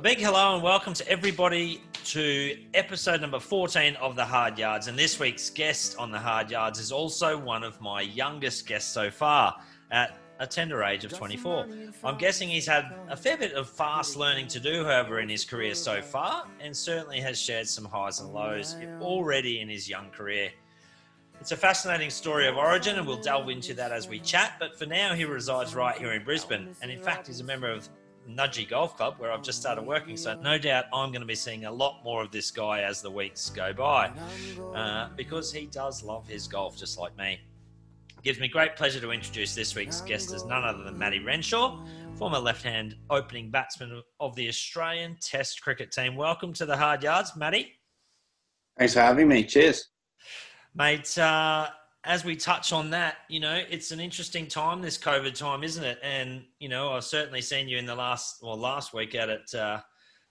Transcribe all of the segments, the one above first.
A big hello and welcome to everybody to episode number 14 of the Hard Yards. And this week's guest on the Hard Yards is also one of my youngest guests so far at a tender age of 24. I'm guessing he's had a fair bit of fast learning to do, however, in his career so far, and certainly has shared some highs and lows already in his young career. It's a fascinating story of origin, and we'll delve into that as we chat. But for now, he resides right here in Brisbane, and in fact, he's a member of Nudgee Golf Club, where I've just started working. So no doubt I'm going to be seeing a lot more of this guy as the weeks go by, uh, because he does love his golf just like me. It gives me great pleasure to introduce this week's guest as none other than Matty Renshaw, former left-hand opening batsman of the Australian Test cricket team. Welcome to the Hard Yards, Matty. Thanks for having me. Cheers, mate. Uh, as we touch on that, you know, it's an interesting time, this COVID time, isn't it? And you know, I've certainly seen you in the last, well, last week out at uh,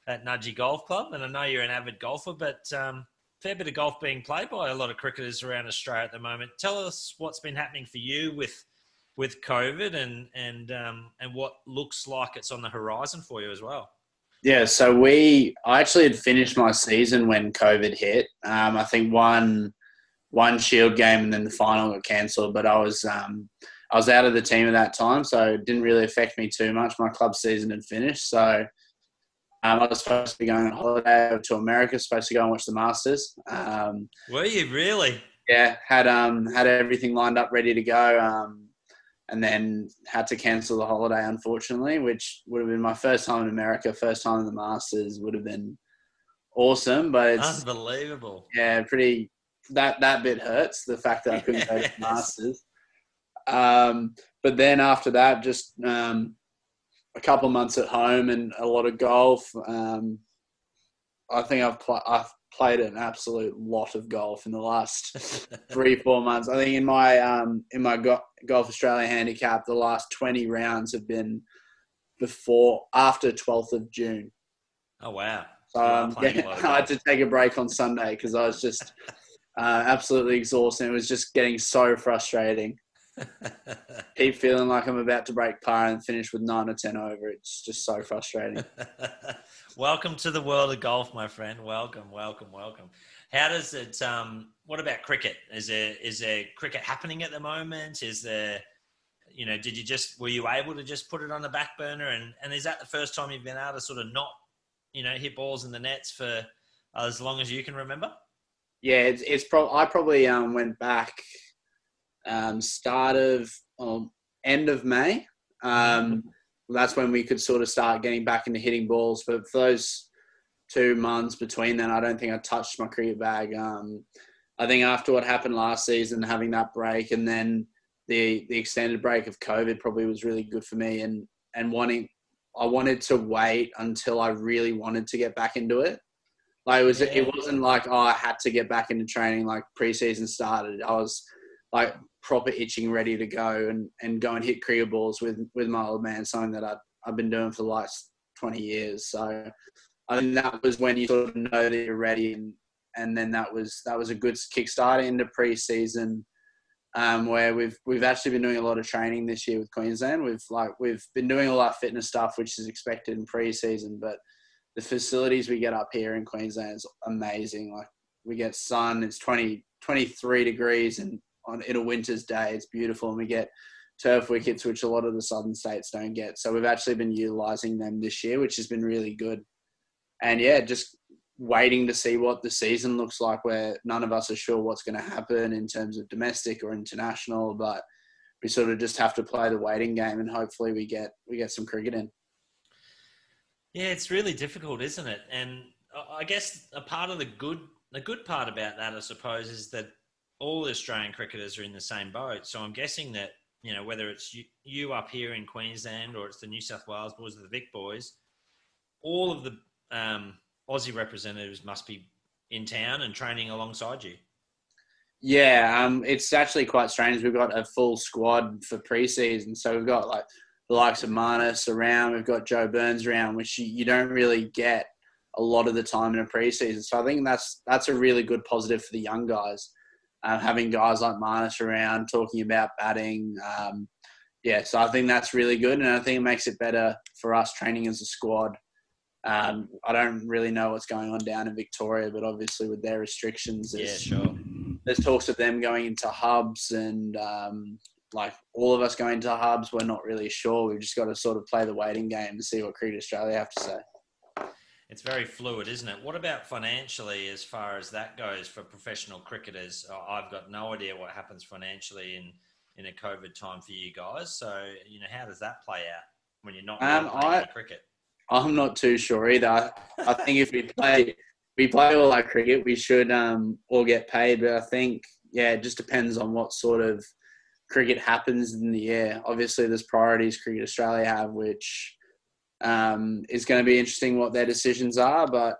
at Nudgee Golf Club, and I know you're an avid golfer, but um, fair bit of golf being played by a lot of cricketers around Australia at the moment. Tell us what's been happening for you with with COVID, and and um, and what looks like it's on the horizon for you as well. Yeah, so we, I actually had finished my season when COVID hit. Um, I think one one Shield game and then the final got cancelled. But I was um, I was out of the team at that time, so it didn't really affect me too much. My club season had finished, so um, I was supposed to be going on holiday to America, supposed to go and watch the Masters. Um, Were you really? Yeah, had um had everything lined up, ready to go. Um, and then had to cancel the holiday, unfortunately, which would have been my first time in America, first time in the Masters, would have been awesome. But it's unbelievable. Yeah, pretty that that bit hurts. The fact that I couldn't go to Masters. Um, but then after that, just um, a couple months at home and a lot of golf. Um, I think I've pl- I've played an absolute lot of golf in the last three four months. I think in my um, in my go- golf Australia handicap, the last twenty rounds have been before after twelfth of June. Oh wow! So um, yeah, I had to take a break on Sunday because I was just uh, absolutely exhausting. It was just getting so frustrating. Keep feeling like I'm about to break par and finish with nine or ten over. It's just so frustrating. welcome to the world of golf, my friend. Welcome, welcome, welcome. How does it? Um, what about cricket? Is there is there cricket happening at the moment? Is there, you know, did you just were you able to just put it on the back burner? And and is that the first time you've been able to sort of not, you know, hit balls in the nets for as long as you can remember? Yeah, it's, it's pro- I probably um, went back um, start of um, end of May. Um, that's when we could sort of start getting back into hitting balls. But for those two months between then, I don't think I touched my cricket bag. Um, I think after what happened last season, having that break and then the the extended break of COVID probably was really good for me. And and wanting, I wanted to wait until I really wanted to get back into it. Like it was, yeah. it wasn't like oh I had to get back into training like preseason started. I was like proper itching, ready to go and, and go and hit cricket balls with with my old man. Something that I I've been doing for the last twenty years. So I think that was when you sort of know that you're ready, and and then that was that was a good kickstart into preseason. Um, where we've we've actually been doing a lot of training this year with Queensland. We've like we've been doing a lot of fitness stuff, which is expected in preseason, but the facilities we get up here in Queensland is amazing. Like we get sun, it's 20, 23 degrees and on in a winter's day, it's beautiful. And we get turf wickets, which a lot of the southern states don't get. So we've actually been utilizing them this year, which has been really good. And yeah, just waiting to see what the season looks like where none of us are sure what's going to happen in terms of domestic or international, but we sort of just have to play the waiting game and hopefully we get we get some cricket in. Yeah, it's really difficult, isn't it? And I guess a part of the good, the good part about that, I suppose, is that all Australian cricketers are in the same boat. So I'm guessing that you know whether it's you, you up here in Queensland or it's the New South Wales boys or the Vic boys, all of the um, Aussie representatives must be in town and training alongside you. Yeah, um, it's actually quite strange. We've got a full squad for preseason, so we've got like the likes of Marnus around. We've got Joe Burns around, which you, you don't really get a lot of the time in a preseason. So I think that's that's a really good positive for the young guys. Uh, having guys like Marnus around talking about batting. Um, yeah, so I think that's really good, and I think it makes it better for us training as a squad Um, I don't really know what's going on down in Victoria, but obviously with their restrictions, Yeah, there's, sure. there's talks of them going into hubs and um, like all of us going to hubs. We're not really sure. We've just got to sort of play the waiting game and see what Cricket Australia have to say. It's very fluid, isn't it? What about financially, as far as that goes for professional cricketers? I've got no idea what happens financially in in a COVID time for you guys. So, you know, how does that play out when you're not Um, really playing I- cricket? I'm not too sure either. I, I think if we play we play all our cricket, we should um, all get paid. But I think yeah, it just depends on what sort of cricket happens in the year. Obviously, there's priorities Cricket Australia have, which um, is going to be interesting what their decisions are. But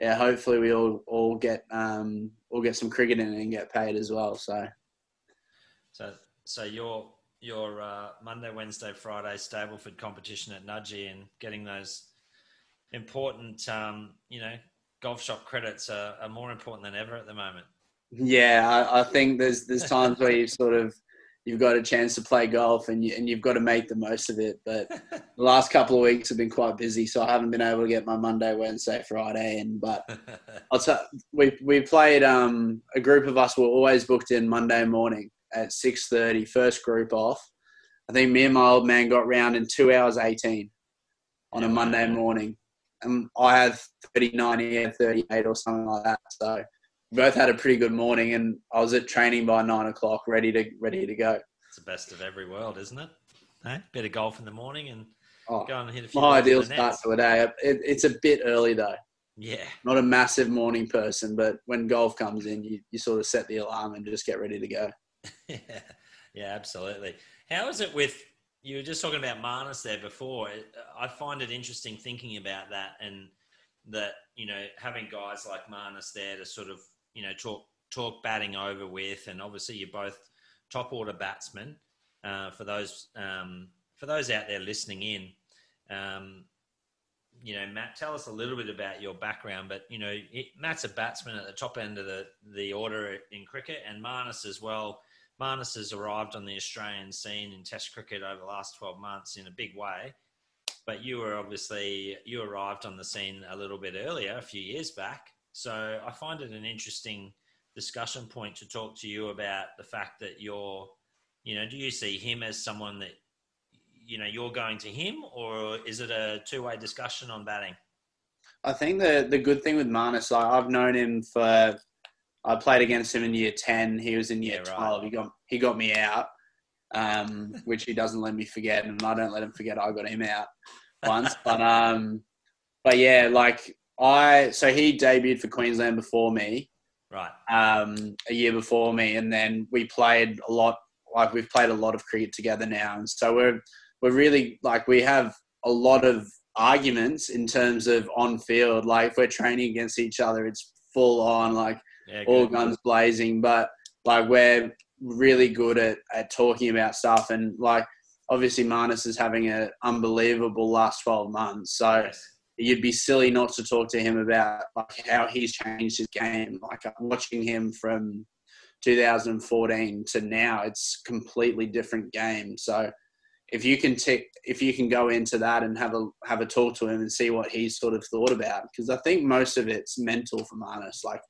yeah, hopefully we all all get um, all get some cricket in and get paid as well. So So, so your your uh, Monday, Wednesday, Friday Stableford competition at Nudgee and getting those important, um, you know, golf shop credits are, are more important than ever at the moment. Yeah, I, I think there's there's times where you've sort of you've got a chance to play golf and you, and you've got to make the most of it. But the last couple of weeks have been quite busy, so I haven't been able to get my Monday, Wednesday, Friday in. But I'll tell we we played um a group of us were always booked in Monday morning at 6:30, first group off. I think me and my old man got round in two hours eighteen on a Monday morning. And I had 39, he had 38 or something like that. So both had a pretty good morning and I was at training by nine o'clock, ready to ready to go. It's the best of every world, isn't it? Hey? Bit of golf in the morning and Oh, go and hit a few. my ideal the start to a day. It, it's a bit early though. Yeah, Not a massive morning person, but when golf comes in, you, you sort of set the alarm and just get ready to go. yeah, yeah, absolutely. How is it with you? Were just talking about Marnus there before. I find it interesting thinking about that and that you know having guys like Marnus there to sort of you know talk talk batting over with, and obviously you're both top order batsmen. Uh, for those um, for those out there listening in, um, you know, Matt, tell us a little bit about your background. But you know, it, Matt's a batsman at the top end of the the order in cricket, and Marnus as well. Marnus has arrived on the Australian scene in Test cricket over the last twelve months in a big way. But you were obviously you arrived on the scene a little bit earlier, a few years back. So I find it an interesting discussion point to talk to you about the fact that you're, you know, do you see him as someone that you know you're going to him, or is it a two way discussion on batting? I think the the good thing with Marnus, like I've known him for. I played against him in year ten. He was in year Yeah, right. twelve. He got he got me out, um, which he doesn't let me forget, and I don't let him forget I got him out once. but um, but yeah, like I so he debuted for Queensland before me, Right. um, a year before me, and then we played a lot. Like we've played a lot of cricket together now, and so we're we're really like we have a lot of arguments in terms of on field. Like if we're training against each other, it's full on like Yeah. all guns blazing. But like we're really good at at talking about stuff, and like obviously Marnus is having an unbelievable last twelve months. So Yes. You'd be silly not to talk to him about like how he's changed his game. Like watching him from 2014 to now, it's completely different game. So if you can tick, if you can go into that and have a have a talk to him and see what he's sort of thought about, because I think most of it's mental for Marnus. Like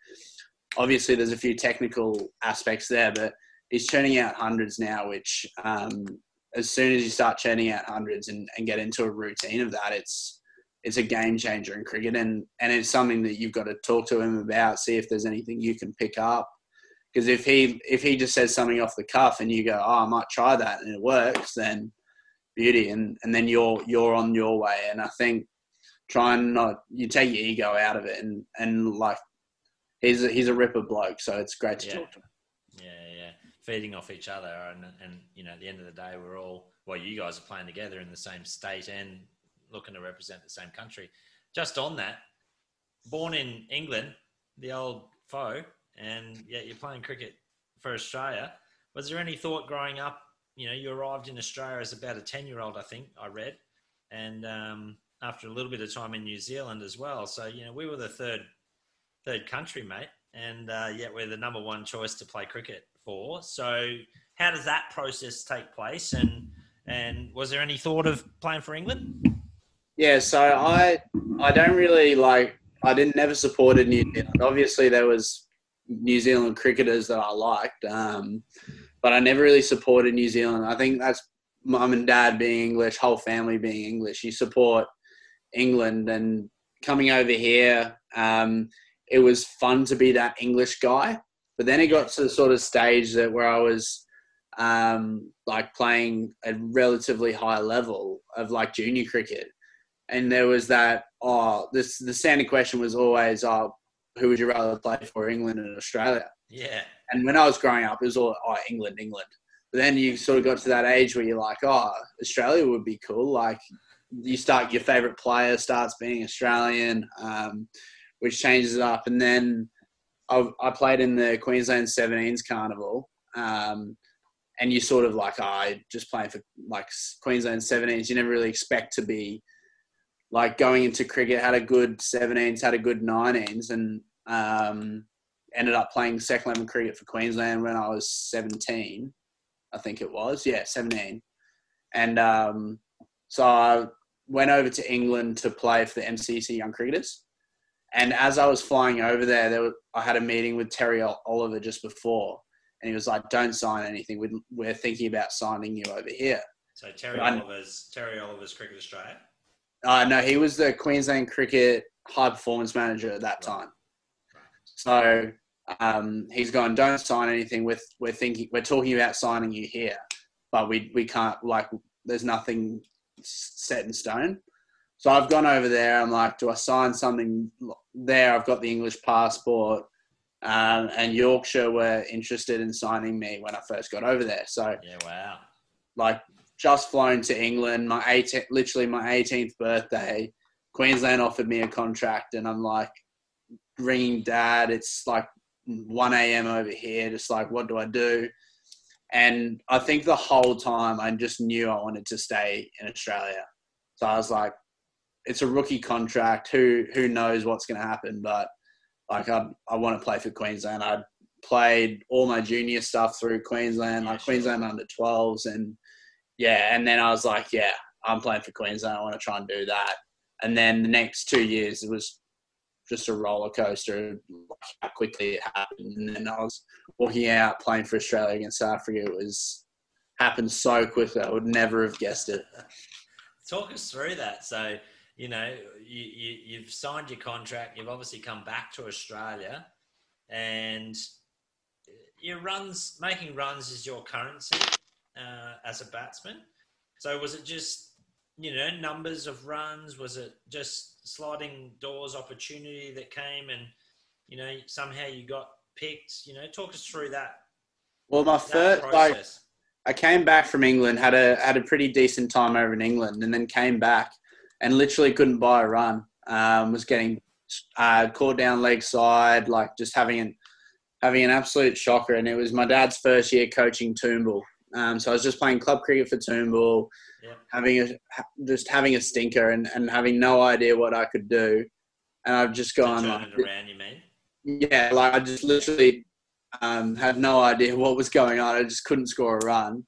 obviously there's a few technical aspects there, but he's churning out hundreds now, which um, as soon as you start churning out hundreds and, and get into a routine of that, it's it's a game changer in cricket, and and it's something that you've got to talk to him about, see if there's anything you can pick up. Because if he if he just says something off the cuff and you go, oh, I might try that, and it works, then beauty, and and then you're you're on your way. And I think try and not you take your ego out of it, and and like he's a, he's a ripper bloke, so it's great to Yeah. talk to him. Yeah, yeah. Feeding off each other, and and you know, at the end of the day, we're all well. You guys are playing together in the same state and looking to represent the same country. Just on that, born in England, the old foe, and yet you're playing cricket for Australia. Was there any thought growing up? You know, you arrived in Australia as about a ten-year-old, I think I read, and um, after a little bit of time in New Zealand as well. So you know, we were the third third country, mate, and uh, yet we're the number one choice to play cricket for. So, how does that process take place? And and was there any thought of playing for England? Yeah, so I I don't really like I didn't never supported New Zealand. Obviously, there was New Zealand cricketers that I liked, um, but I never really supported New Zealand. I think that's mum and dad being English, whole family being English. You support England, and coming over here, um, it was fun to be that English guy. But then it got to the sort of stage that where I was um, like playing a relatively high level of like junior cricket, and there was that oh this the standing question was always oh who would you rather play for England and Australia? Yeah. And when I was growing up, it was all oh England, England. But then you sort of got to that age where you're like, oh, Australia would be cool. Like you start your favorite player starts being Australian, um, which changes it up. And then I, I played in the Queensland 17s Carnival. Um, and you sort of like, oh, I just playing for like Queensland 17s. You never really expect to be like going into cricket, had a good 17s, had a good 19s, and um, ended up playing second 11 cricket for Queensland when I was 17, I think it was. Yeah, 17. And um, so I went over to England to play for the MCC Young Cricketers. And as I was flying over there, there was, I had a meeting with Terry Oliver just before, and he was like, "Don't sign anything. We're thinking about signing you over here." So Terry Oliver's Terry Oliver's Cricket Australia. Uh, no, he was the Queensland Cricket high performance manager at that time. So um, he's gone. don't sign anything. We're, we're thinking, we're talking about signing you here, but we, we can't, like, there's nothing set in stone. So I've gone over there. I'm like, do I sign something there? I've got the English passport. Um, and Yorkshire were interested in signing me when I first got over there. So, yeah, wow. Like, just flown to England. My 18, literally my 18th birthday. Queensland offered me a contract, and I'm like ringing dad. It's like 1 a.m. over here. Just like, what do I do? And I think the whole time I just knew I wanted to stay in Australia. So I was like, it's a rookie contract. Who who knows what's going to happen? But like, I I want to play for Queensland. I played all my junior stuff through Queensland, like Queensland under 12s, and yeah, and then I was like, yeah, I'm playing for Queensland. I want to try and do that. And then the next two years, it was just a roller coaster. How quickly it happened, and then I was walking out playing for Australia against South Africa. It was happened so quickly. I would never have guessed it. Talk us through that. So you know, you, you you've signed your contract. You've obviously come back to Australia, and your runs, making runs, is your currency uh, as a batsman. So was it just you know numbers of runs? Was it just sliding doors opportunity that came and you know somehow you got picked? You know, talk us through that. Well, my first like I came back from England, had a had a pretty decent time over in England, and then came back and literally couldn't buy a run. Um, was getting uh, caught down leg side, like just having an having an absolute shocker. And it was my dad's first year coaching Toombul, um, so I was just playing club cricket for Toombul, yeah. having a just having a stinker and, and having no idea what I could do, and I've just gone like, around. You mean? Yeah, like I just literally um, had no idea what was going on. I just couldn't score a run,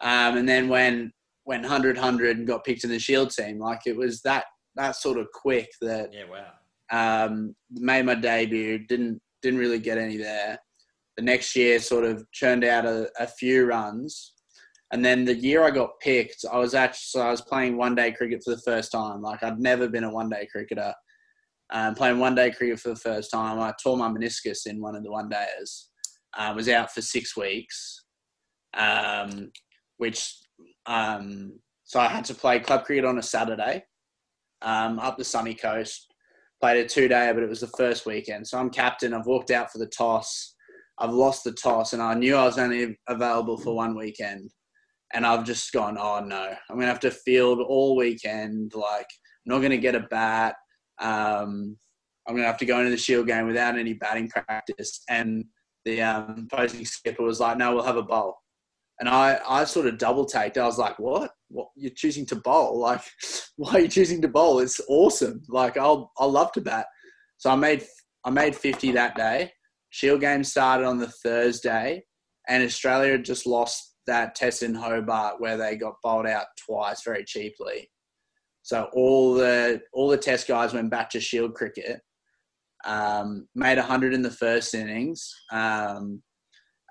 um, and then when when hundred hundred and got picked in the Shield team, like it was that that sort of quick that yeah wow um, made my debut. Didn't didn't really get any there the next year sort of churned out a, a few runs. And then the year I got picked, I was actually so I was playing one day cricket for the first time. Like I'd never been a one day cricketer. Um, playing one day cricket for the first time, I tore my meniscus in one of the one days. I uh, was out for six weeks, um, which um, so I had to play club cricket on a Saturday um, up the sunny coast. Played a two day, but it was the first weekend. So I'm captain. I've walked out for the toss. I've lost the toss and I knew I was only available for one weekend. And I've just gone, oh no, I'm going to have to field all weekend. Like, I'm not going to get a bat. Um, I'm going to have to go into the Shield game without any batting practice. And the um, posing skipper was like, no, we'll have a bowl. And I, I sort of double taked. I was like, what? What you're choosing to bowl? Like, why are you choosing to bowl? It's awesome. Like, I'll, I'll love to bat. So I made, I made 50 that day. Shield game started on the Thursday, and Australia just lost that test in Hobart where they got bowled out twice very cheaply. So all the all the test guys went back to Shield cricket. Um, made hundred in the first innings, um,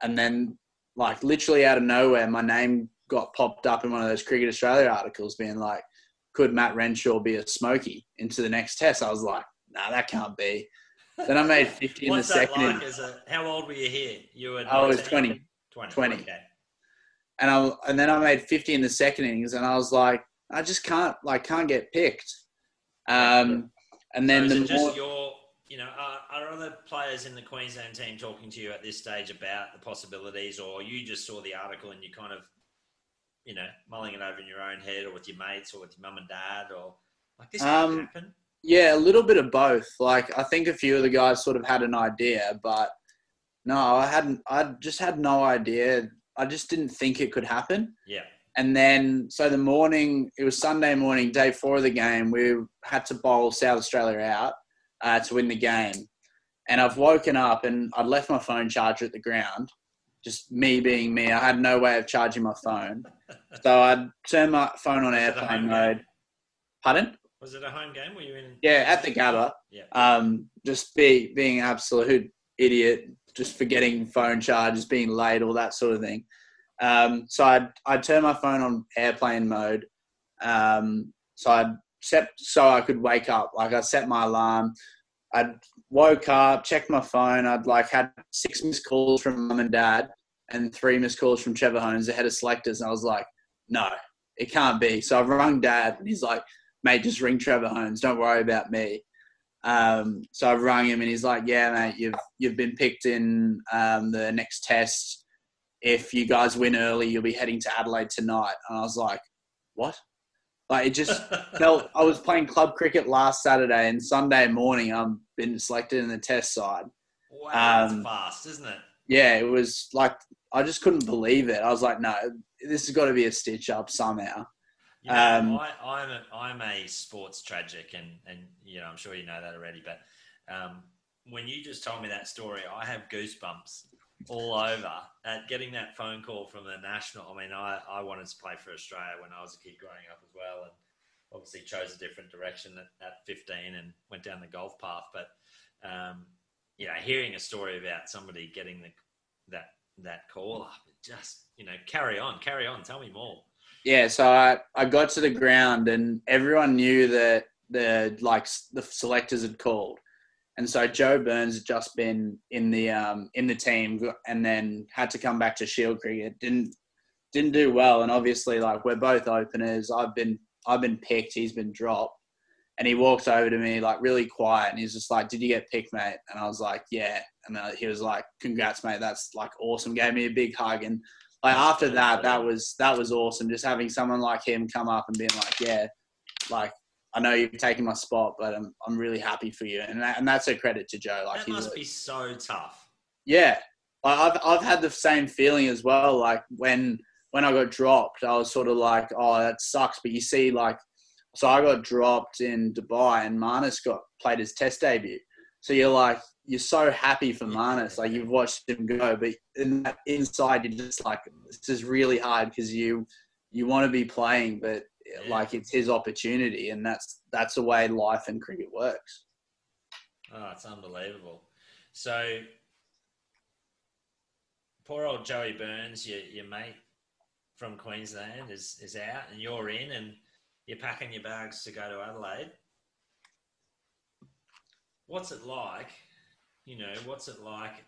and then like literally out of nowhere, my name got popped up in one of those Cricket Australia articles, being like, "Could Matt Renshaw be a smoky into the next test?" I was like, "Nah, that can't be." Then I made fifty in the second. like? As a, how old were you here? You were. I was 20. 20. 20. Okay. and I and then I made 50 in the second innings, and I was like, I just can't like can't get picked. Um, and then so the is it just more, your, you know, are, are other players in the Queensland team talking to you at this stage about the possibilities, or you just saw the article and you kind of, you know, mulling it over in your own head, or with your mates, or with your mum and dad, or like this Um, could happen? Yeah, a little bit of both. Like I think a few of the guys sort of had an idea, but no, I hadn't. I just had no idea. I just didn't think it could happen. Yeah. And then, so the morning, it was Sunday morning, day four of the game. We had to bowl South Australia out uh, to win the game. And I've woken up and I'd left my phone charger at the ground. Just me being me. I had no way of charging my phone. So I'd turn my phone on Was it a airplane mode. Pardon? Was it a home game? Were you in? Yeah, at the Gabba. Yeah. Um, just be being an absolute idiot, just forgetting phone charges, being late, all that sort of thing. Um, so I'd I'd turn my phone on airplane mode. Um, so I'd set so I could wake up. Like I set my alarm. I'd woke up, checked my phone. I'd like had six missed calls from mum and dad, and three missed calls from Trevor Hohns, the head of selectors. And I was like, no, it can't be. So I've rung dad, and he's like, mate, just ring Trevor Hohns. Don't worry about me. Um, so I've rung him and he's like, yeah, mate, you've, you've been picked in um, the next test. If you guys win early, you'll be heading to Adelaide tonight. And I was like, what? Like it just felt, I was playing club cricket last Saturday and Sunday morning, I'm been selected in the test side. wow, um, that's fast, isn't it? Yeah, it was like, I just couldn't believe it. I was like, no, this has got to be a stitch up somehow. You know, Um, I, I'm a, I'm a sports tragic, and and you know I'm sure you know that already. But um, when you just told me that story, I have goosebumps all over at getting that phone call from the national. I mean, I, I wanted to play for Australia when I was a kid growing up as well, and obviously chose a different direction at, at 15 and went down the golf path. But um, you know, hearing a story about somebody getting the that that call up, just you know, carry on, carry on. Tell me more. Yeah, so I, I got to the ground and everyone knew that the like the selectors had called, and so Joe Burns had just been in the um, in the team and then had to come back to Shield cricket. Didn't didn't do well, and obviously like we're both openers. I've been I've been picked. He's been dropped, and he walked over to me like really quiet, and he's just like, "Did you get picked, mate?" And I was like, "Yeah," and uh, he was like, "Congrats, mate. That's like awesome." Gave me a big hug and like after that, that was that was awesome. Just having someone like him come up and being like, "Yeah, like I know you've taken my spot, but I'm I'm really happy for you," and that, and that's a credit to Joe. Like that must be so tough. yeah, like, I've I've had the same feeling as well. Like when when I got dropped, I was sort of like, "Oh, that sucks," but you see, like, so I got dropped in Dubai, and Marnus got played his Test debut. So you're like, you're so happy for Marnus, like you've watched him go, but in that inside, you're just like, this is really hard because you you want to be playing, but Yeah. like it's his opportunity, and that's that's the way life and cricket works. Oh, it's unbelievable. So, poor old Joey Burns, your, your mate from Queensland, is, is out and you're in and you're packing your bags to go to Adelaide. What's it like? You know, what's it like?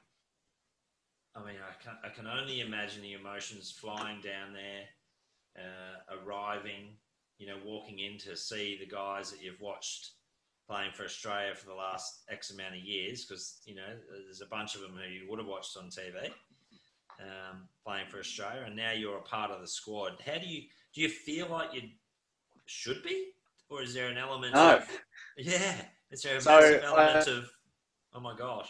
I mean, I can, I can only imagine the emotions flying down there, uh, arriving, you know, walking in to see the guys that you've watched playing for Australia for the last X amount of years because you know there's a bunch of them who you would have watched on TV um, playing for Australia, and now you're a part of the squad. How do you do? You feel like you should be, or is there an element No. of yeah? Is there a So, massive element uh, of oh my gosh?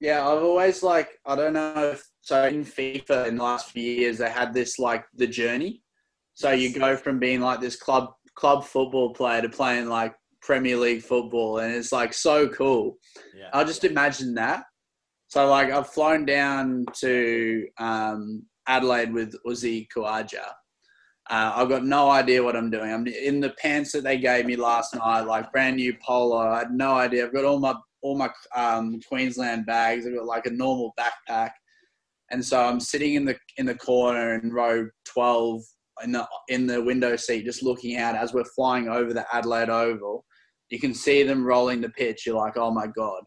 Yeah, I've always like I don't know if so in FIFA in the last few years they had this like the journey. So you go from being like this club club football player to playing like Premier League football and it's like so cool. Yeah, I'll just imagine that. So like I've flown down to um, Adelaide with Uzi Khawaja Uh, I've got no idea what I'm doing. I'm in the pants that they gave me last night, like brand new polo. I had no idea. I've got all my all my um, Queensland bags. I've got like a normal backpack, and so I'm sitting in the in the corner in row 12 in the in the window seat, just looking out as we're flying over the Adelaide Oval. You can see them rolling the pitch. You're like, oh my god,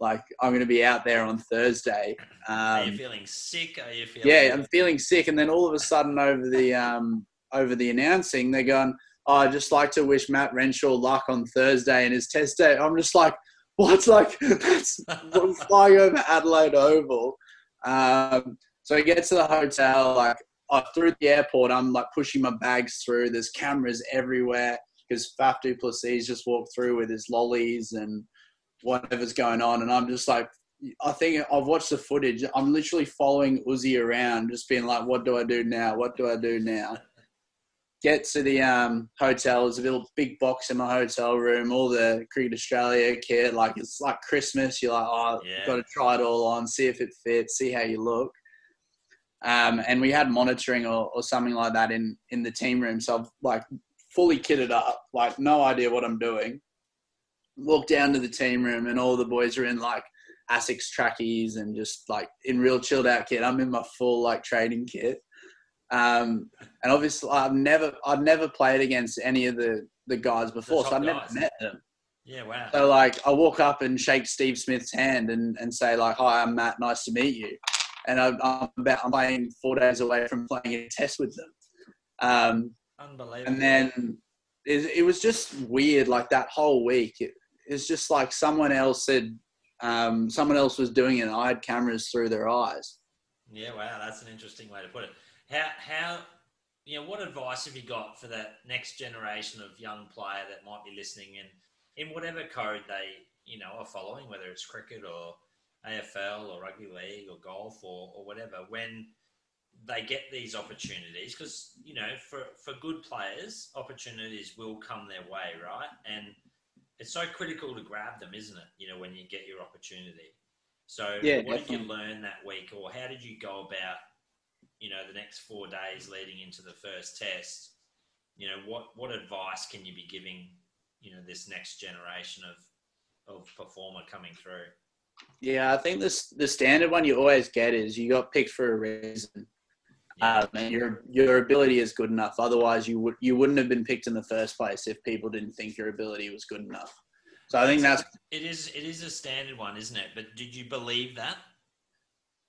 like I'm going to be out there on Thursday. Um, Are you feeling sick? Are you feeling? Yeah, I'm feeling sick, and then all of a sudden over the um, over the announcing, they're going, oh, I'd just like to wish Matt Renshaw luck on Thursday and his test day. I'm just like, what's like that's flying over Adelaide Oval. Um, so I get to the hotel, like uh, through the airport, I'm like pushing my bags through. There's cameras everywhere because Faf du Plessis just walked through with his lollies and whatever's going on, and I'm just like, I think I've watched the footage. I'm literally following Uzi around, just being like, "What do I do now? What do I do now?" Get to the um, hotel. There's a little big box in my hotel room. All the Cricket Australia kit, like it's like Christmas. You're like, "Oh, yeah. got to try it all on, see if it fits, see how you look." Um, and we had monitoring or, or something like that in in the team room. So I've like fully kitted up, like no idea what I'm doing. Walk down to the team room, and all the boys are in like Asics trackies and just like in real chilled out kit. I'm in my full like training kit. Um, and obviously, I've never I've never played against any of the the guys before, so I've never met them. Yeah, wow. So like, I walk up and shake Steve Smith's hand and, and say like, "Hi, I'm Matt. Nice to meet you." and I'm, about I'm playing four days away from playing a test with them. Um, Unbelievable. And then it, it, was just weird, like that whole week. It, it's just like someone else said, um, someone else was doing it. And I had cameras through their eyes. Yeah, wow, that's an interesting way to put it. How how you know what advice have you got for that next generation of young player that might be listening and in whatever code they you know are following, whether it's cricket or AFL or rugby league or golf or, or whatever when they get these opportunities? Because you know for for good players opportunities will come their way right? And it's so critical to grab them isn't it you know when you get your opportunity? So yeah, what definitely. did you learn that week or how did you go about you know the next four days leading into the first test you know what what advice can you be giving you know this next generation of of performer coming through yeah, I think this the standard one you always get is you got picked for a reason, um, and your your ability is good enough. Otherwise, you would you wouldn't have been picked in the first place if people didn't think your ability was good enough. So I think that's it is it is a standard one, isn't it? But did you believe that?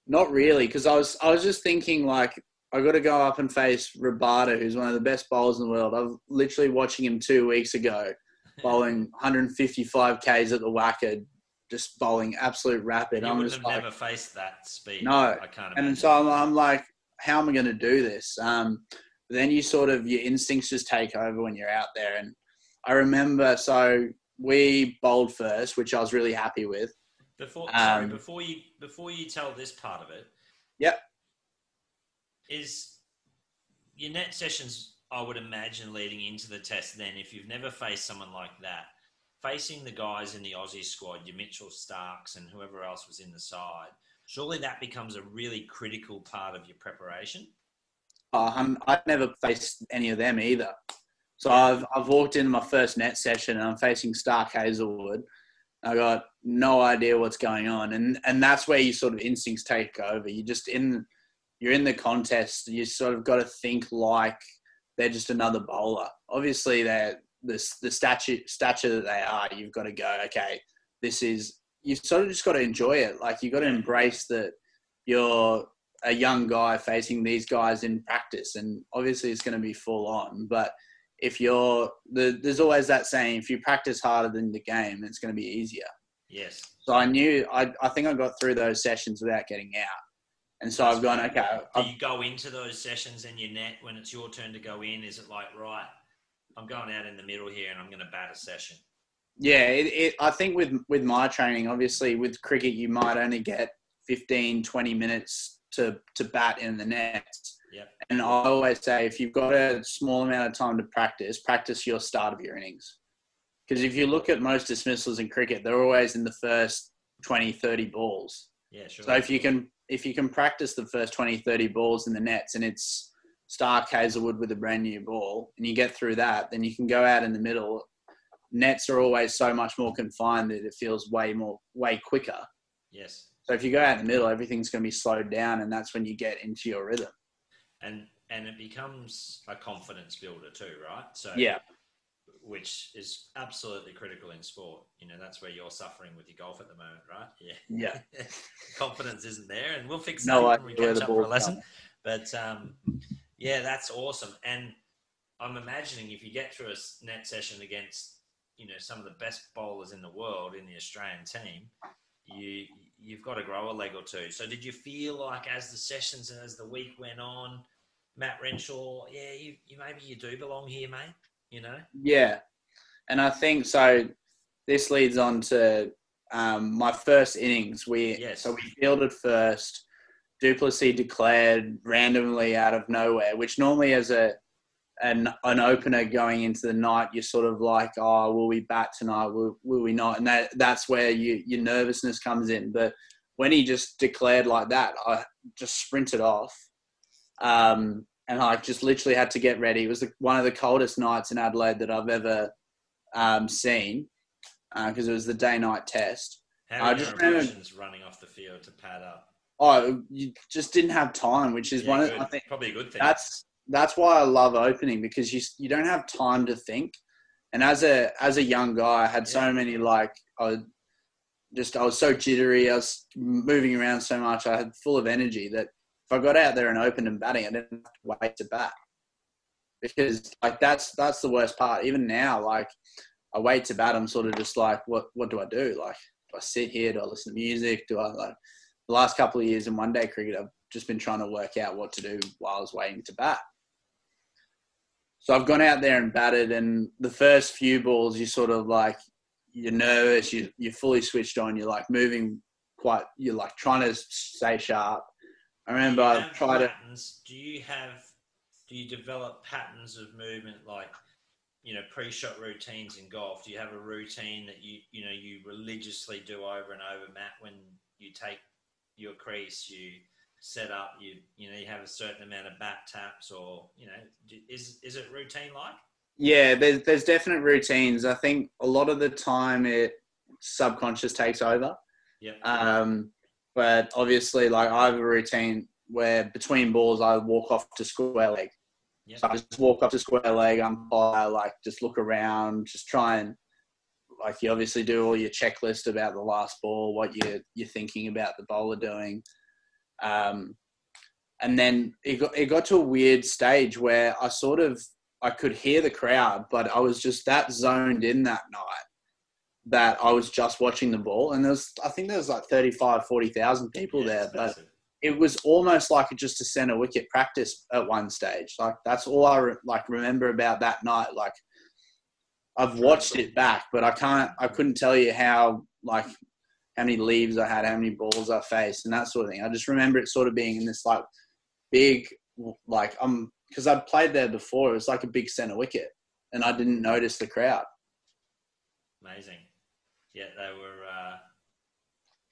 Not really, because I was I was just thinking like I got to go up and face Rabada, who's one of the best bowlers in the world. I was literally watching him two weeks ago, bowling 155 k's at the WACA, just bowling absolute rapid. You I'm would just have like, never faced that speed. No, I can't. Imagine. And so I'm, I'm, like, how am I going to do this? Um, then you sort of your instincts just take over when you're out there. And I remember, so we bowled first, which I was really happy with. Before, um, sorry, before you before you tell this part of it. Yep. Is your net sessions? I would imagine leading into the test. Then, if you've never faced someone like that, facing the guys in the Aussie squad, your Mitchell Starks and whoever else was in the side, surely that becomes a really critical part of your preparation. Uh, I've never faced any of them either. So I've, I've walked into my first net session and I'm facing Stark Hazlewood. I got no idea what's going on, and and that's where your sort of instincts take over. You just in you're in the contest. You sort of got to think like they're just another bowler. Obviously, they're the the stature stature that they are, you've got to go. Okay, this is you sort of just got to enjoy it. Like you got to embrace that you're a young guy facing these guys in practice, and obviously it's going to be full on. But if you're the, there's always that saying: if you practice harder than the game, it's going to be easier. Yes. So I knew I I think I got through those sessions without getting out. And so That's I've gone, okay. Do you go into those sessions in your net when it's your turn to go in? Is it like, right, I'm going out in the middle here and I'm going to bat a session. Yeah, it, it, I think with with my training, obviously with cricket, you might only get 15, 20 minutes to to bat in the nets. Yep. And I always say, if you've got a small amount of time to practice, practice your start of your innings. Because if you look at most dismissals in cricket, they're always in the first 20, 30 balls. Yeah, sure. So if you can if you can practice the first 20, 30 balls in the nets and it's Stark Hazlewood with a brand new ball, and you get through that, then you can go out in the middle. Nets are always so much more confined that it feels way more, way quicker. Yes. So if you go out in the middle, everything's going to be slowed down, and that's when you get into your rhythm. And and it becomes a confidence builder too, right? So Yeah, which is absolutely critical in sport. You know, that's where you're suffering with your golf at the moment, right? Yeah. yeah, Confidence isn't there, and we'll fix No that when we catch up for a lesson. But um, yeah, that's awesome. And I'm imagining if you get through a net session against, you know, some of the best bowlers in the world in the Australian team, you you've got to grow a leg or two. So did you feel like as the sessions and as the week went on, Matt Renshaw, yeah, you, you maybe you do belong here, mate. You know, yeah. And I think so. This leads on to um, my first innings. We Yes. so we fielded first. du Plessis declared randomly out of nowhere, which normally as a an an opener going into the night, you're sort of like, oh, will we bat tonight? Will, will we not? And that that's where you your nervousness comes in. But when he just declared like that, I just sprinted off, um, and I just literally had to get ready. It was the, one of the coldest nights in Adelaide that I've ever um, seen because it was the day night test. how I just remember- running off the field to pad up? Oh, you just didn't have time, which is Yeah, one of good. I think probably a good thing. that's that's why I love opening because you you don't have time to think. And as a as a young guy, I had so many like I just I was so jittery. I was moving around so much. I had full of energy that if I got out there and opened and batting, I didn't have to wait to bat because like that's that's the worst part. Even now, like I wait to bat, I'm sort of just like, what what do I do? Like, do I sit here? Do I listen to music? Do I like the last couple of years in one day cricket? I've just been trying to work out what to do while I was waiting to bat. So I've gone out there and batted, and the first few balls, you sort of like you're nervous, you you're fully switched on, you're like moving quite, you're like trying to stay sharp. I remember I tried to. Do you have? Do you develop patterns of movement like, you know, pre-shot routines in golf? Do you have a routine that you you know you religiously do over and over, Matt? When you take your crease, you set up, you you know, you have a certain amount of bat taps, or you know, is is it routine like? Yeah, there's there's definite routines. I think a lot of the time it subconscious takes over. Yeah. Um, but obviously, like I have a routine where between balls I walk off to square leg. Yeah. So I just walk up to square leg, umpire, like just look around, just try and like you obviously do all your checklist about the last ball, what you you're thinking about the bowler doing. Um, and then it got it got to a weird stage where I sort of I could hear the crowd, but I was just that zoned in that night that I was just watching the ball. And there was I think there was like 35, 40,000 people Yeah, there, but it was almost like just a center wicket practice at one stage. Like that's all I re- like remember about that night. Like I've watched it back, but I can't. I couldn't tell you how like how many leaves I had, how many balls I faced, and that sort of thing. I just remember it sort of being in this like big like um because I'd played there before. It was like a big center wicket, and I didn't notice the crowd. Amazing. Yeah, they were uh,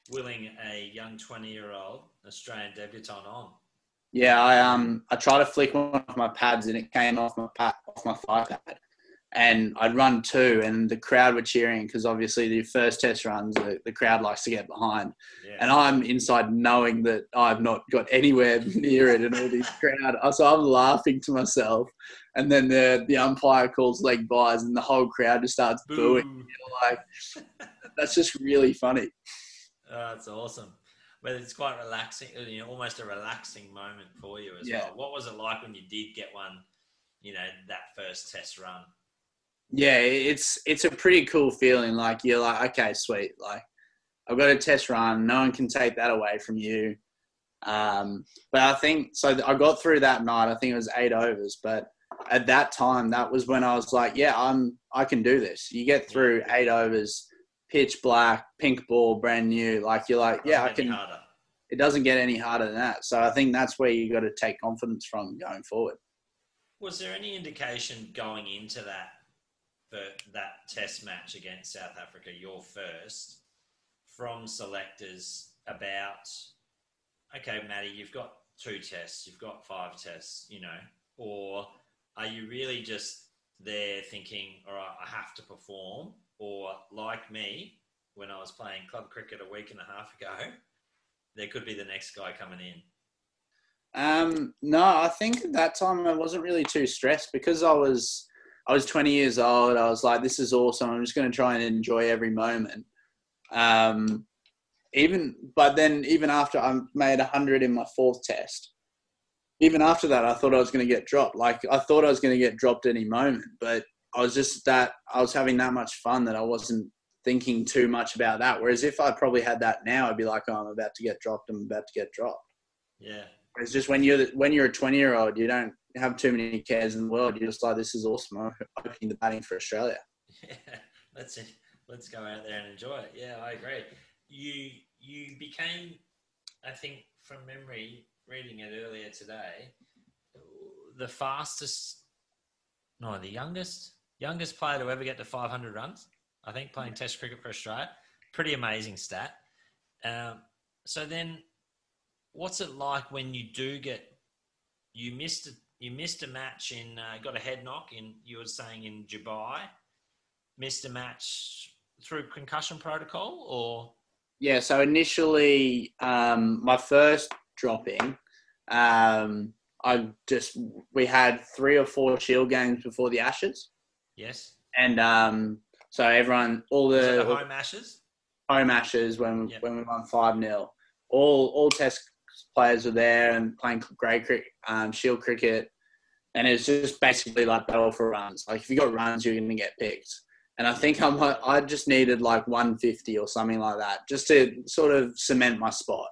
willing a young 20 year old Australian debutant on. Yeah, I um I tried to flick one of my pads and it came off my pad, off my thigh pad, and I'd run two, and the crowd were cheering because obviously the first test runs the, the crowd likes to get behind, Yeah. and I'm inside knowing that I've not got anywhere near it, and all these crowd, so I'm laughing to myself, and then the the umpire calls leg byes, and the whole crowd just starts booing. Boo. Like that's just really funny. Oh, that's awesome. But it's quite relaxing, you know, almost a relaxing moment for you as Yeah. well. What was it like when you did get one, you know, that first test run? Yeah, it's it's a pretty cool feeling. Like you're like, okay, sweet. Like I've got a test run. No one can take that away from you. Um, but I think so. I got through that night. I think it was eight overs. But at that time, that was when I was like, yeah, I'm I can do this. You get through eight overs, pitch black, pink ball, brand new. Like you're like, yeah, I Doesn't get any can. It doesn't get any harder than that. So I think that's where you got to take confidence from going forward. Was there any indication going into that for that test match against South Africa, your first, from selectors about okay, Matty, you've got two tests, you've got five tests, you know, or are you really just there thinking, all right, I have to perform, or like me when I was playing club cricket a week and a half ago, there could be the next guy coming in. Um, no, I think at that time I wasn't really too stressed because I was I was 20 years old. I was like, this is awesome. I'm just going to try and enjoy every moment. Um, even, but then even after I made 100 in my fourth test, even after that, I thought I was going to get dropped. Like I thought I was going to get dropped any moment, but I was just that I was having that much fun that I wasn't thinking too much about that. Whereas if I probably had that now, I'd be like, oh, I'm about to get dropped. I'm about to get dropped. Yeah. It's just when you're when you're a 20 year old, you don't have too many cares in the world. You're just like, this is awesome. I'm opening the batting for Australia. Yeah, let's let's go out there and enjoy it. Yeah, I agree. You you became, I think, from memory, reading it earlier today, the fastest, no, the youngest youngest player to ever get to 500 runs. I think playing Test cricket for Australia, pretty amazing stat. Um, so then, what's it like when you do get you missed a, you missed a match in uh, got a head knock in you were saying in Dubai, missed a match through concussion protocol or yeah. So initially, um, my first dropping, um, I just we had three or four Shield games before the Ashes. Yes. And um, so everyone, all the, the home Ashes, home Ashes when yep. when we won five 0 all all Test players were there and playing grade cricket, um, Shield cricket, and it's just basically like battle for runs. Like if you got runs, you're going to get picked. And I think I'm I just needed like 150 or something like that just to sort of cement my spot.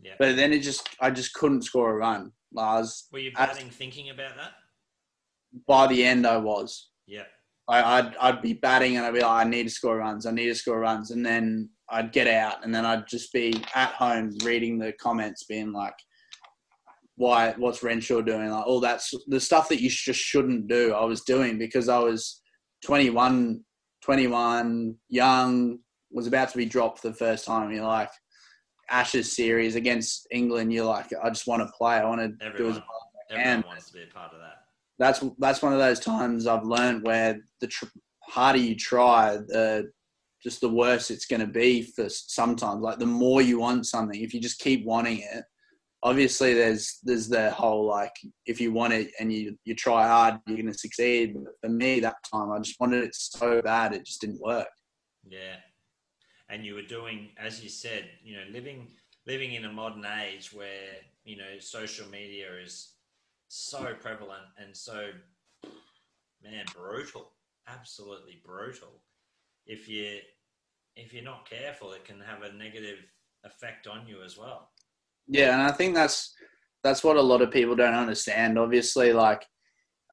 Yeah. But then it just I just couldn't score a run. I was, Were you batting thinking about that? By the end, I was. Yeah. I, I'd I'd be batting and I'd be like, I need to score runs. I need to score runs, and then I'd get out, and then I'd just be at home reading the comments, being like, "Why? What's Renshaw doing? Like all that's the stuff that you just shouldn't do." I was doing because I was 21, 21, young, was about to be dropped for the first time. You're like, Ashes series against England, you're like, I just want to play. I want to everyone, do as well as I can. wants to be a part of that. That's that's one of those times I've learned where the tr- harder you try, the just the worse it's going to be for sometimes. Like the more you want something, if you just keep wanting it, obviously there's there's the whole like if you want it and you you try hard, you're going to succeed. But for me, that time I just wanted it so bad, it just didn't work. Yeah, and you were doing, as you said, you know, living living in a modern age where you know social media is so prevalent and so man brutal, absolutely brutal. If you if you're not careful, it can have a negative effect on you as well. Yeah, and I think that's that's what a lot of people don't understand. Obviously, like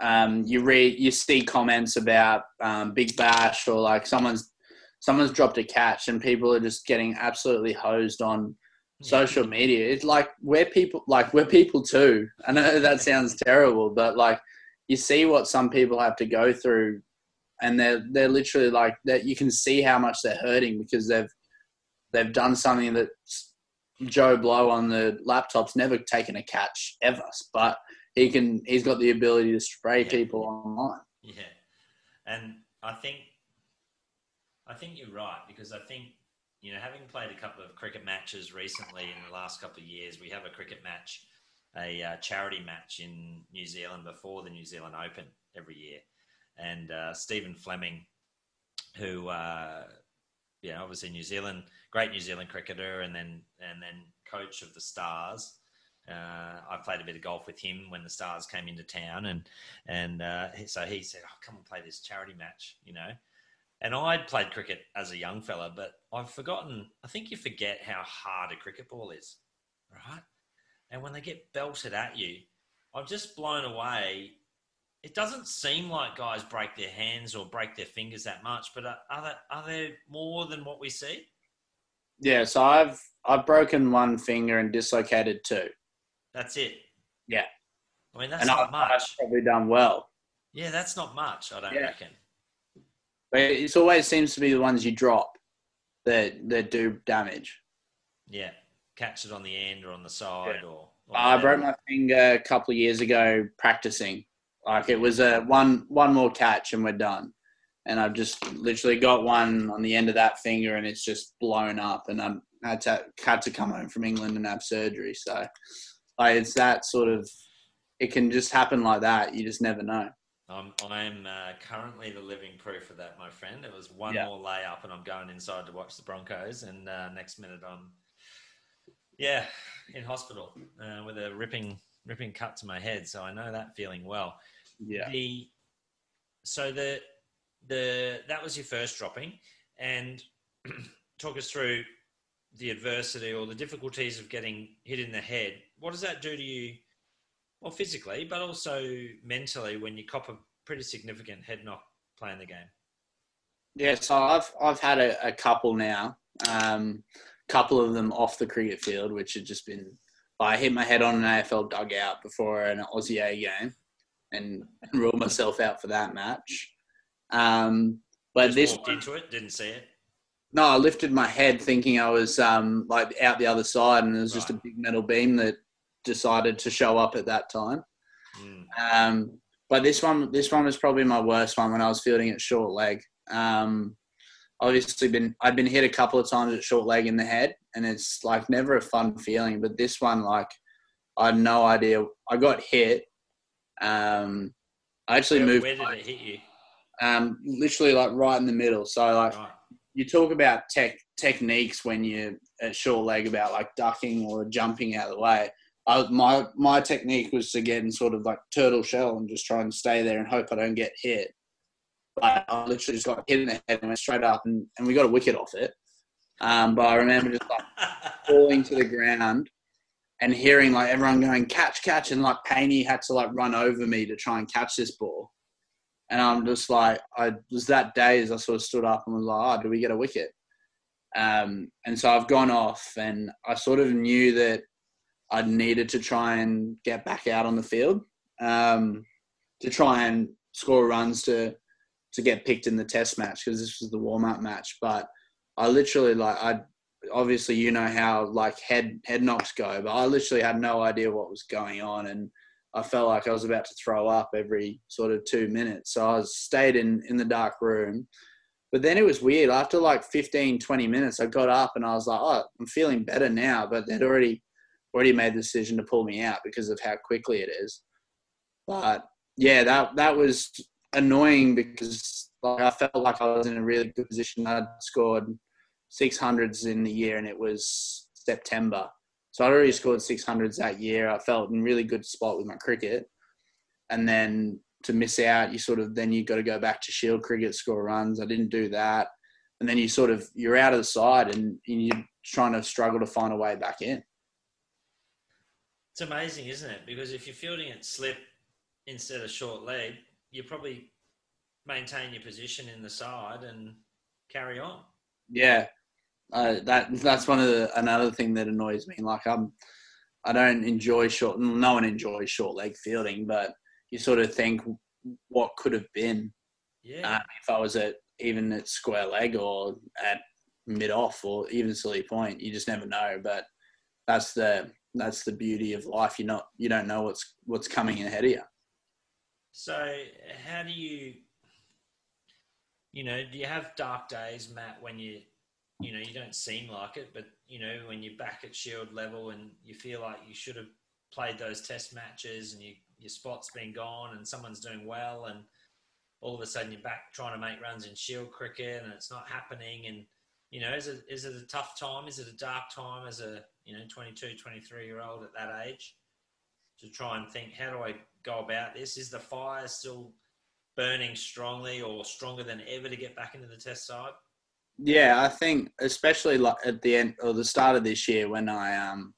um, you read, you see comments about um, Big Bash or like someone's someone's dropped a catch and people are just getting absolutely hosed on social media. It's like we're people, like we're people too. I know that sounds terrible, but like you see what some people have to go through, and they're they're literally like that. You can see how much they're hurting because they've they've done something that Joe Blow on the laptop's never taken a catch ever, but he can. He's got the ability to spray yeah. people online. Yeah, and I think I think you're right because I think you know having played a couple of cricket matches recently in the last couple of years, we have a cricket match, a uh, charity match in New Zealand before the New Zealand Open every year, and uh, Stephen Fleming, who uh, yeah obviously New Zealand great New Zealand cricketer and then and then coach of the Stars. Uh, I played a bit of golf with him when the Stars came into town, and and uh, so he said, "Oh, come and play this charity match," you know. And I'd played cricket as a young fella, but I've forgotten. I think you forget how hard a cricket ball is, right? And when they get belted at you, I'm just blown away. It doesn't seem like guys break their hands or break their fingers that much, but are, are there, are there more than what we see? Yeah, so I've I've broken one finger and dislocated two. That's it. Yeah. I mean, that's and not I've, much. I've probably done well. Yeah, that's not much. I don't yeah. reckon. But it always seems to be the ones you drop that that do damage. Yeah, catch it on the end or on the side, yeah. or I broke my finger a couple of years ago practicing. Like it was a one one more catch and we're done. And I've just literally got one on the end of that finger and it's just blown up and I'm had to had to come home from England and have surgery. So like it's that sort of it can just happen like that. You just never know. I'm I'm uh, currently the living proof of that, my friend. It was one Yeah. more layup, and I'm going inside to watch the Broncos, and uh, next minute I'm, yeah, in hospital uh, with a ripping ripping cut to my head. So I know that feeling well. Yeah. The so the the that was your first dropping, and talk us through the adversity or the difficulties of getting hit in the head. What does that do to you? Well, physically, but also mentally when you cop a pretty significant head knock playing the game. Yeah, so I've I've had a, a couple now. Um, couple of them off the cricket field, which had just been. I hit my head on an AFL dugout before an Aussie A game, and, ruled myself out for that match. Um, but Just this walked into it, didn't see it. no, I lifted my head thinking I was um, like out the other side, and it was just a big metal beam that decided to show up at that time. Mm. Um, but this one, this one was probably my worst one when I was fielding at short leg. Um, obviously, been I'd been hit a couple of times at short leg in the head, and it's like never a fun feeling. But this one, like, I had no idea. I got hit. Um, I actually Where, moved, where did it hit you? um, literally like right in the middle. So like, Right. you talk about tech techniques when you're at short leg about like ducking or jumping out of the way. I, my my technique was to get in sort of like turtle shell and just try and stay there and hope I don't get hit. But I literally just got hit in the head and went straight up and, and we got a wicket off it. Um, but I remember just like falling to the ground and hearing like everyone going catch catch and like Painey had to like run over me to try and catch this ball. And I'm just like, I was that day as I sort of stood up and was like, oh, do we get a wicket? Um, and so I've gone off and I sort of knew that I needed to try and get back out on the field um, to try and score runs to to get picked in the test match because this was the warm up match. But I literally like I obviously you know how like head head knocks go, but I literally had no idea what was going on and I felt like I was about to throw up every sort of two minutes. So I stayed in in the dark room. But then it was weird. After like 15, 20 minutes, I got up and I was like, oh, I'm feeling better now. But they'd already already made the decision to pull me out because of how quickly it is. But yeah, that that was annoying because like I felt like I was in a really good position. I'd scored six hundreds in the year and it was September. So I'd already scored six hundreds that year. I felt in really good spot with my cricket. And then to miss out, you sort of then you got to go back to shield cricket, score runs. I didn't do that. And then you sort of you're out of the side and you're trying to struggle to find a way back in. It's amazing, isn't it? Because if you're fielding it slip instead of short leg, you probably maintain your position in the side and carry on. Yeah, uh, that that's one of the another thing that annoys me. Like I'm, I don't enjoy short. No one enjoys short leg fielding, but you sort of think what could have been Yeah. uh, if I was at even at square leg or at mid off or even silly point. You just never know. But that's the that's the beauty of life. You're not you don't know what's what's coming ahead of you. So, how do you, you know, do you have dark days, Matt, when you, you know, you don't seem like it, but you know, when you're back at Shield level and you feel like you should have played those Test matches and you, your spot's been gone and someone's doing well and all of a sudden you're back trying to make runs in Shield cricket and it's not happening and you know, is it is it a tough time? Is it a dark time as a you know 22, 23 year old at that age to try and think how do I go about this? Is the fire still burning strongly or stronger than ever to get back into the test side? Yeah, I think especially like at the end or the start of this year when I um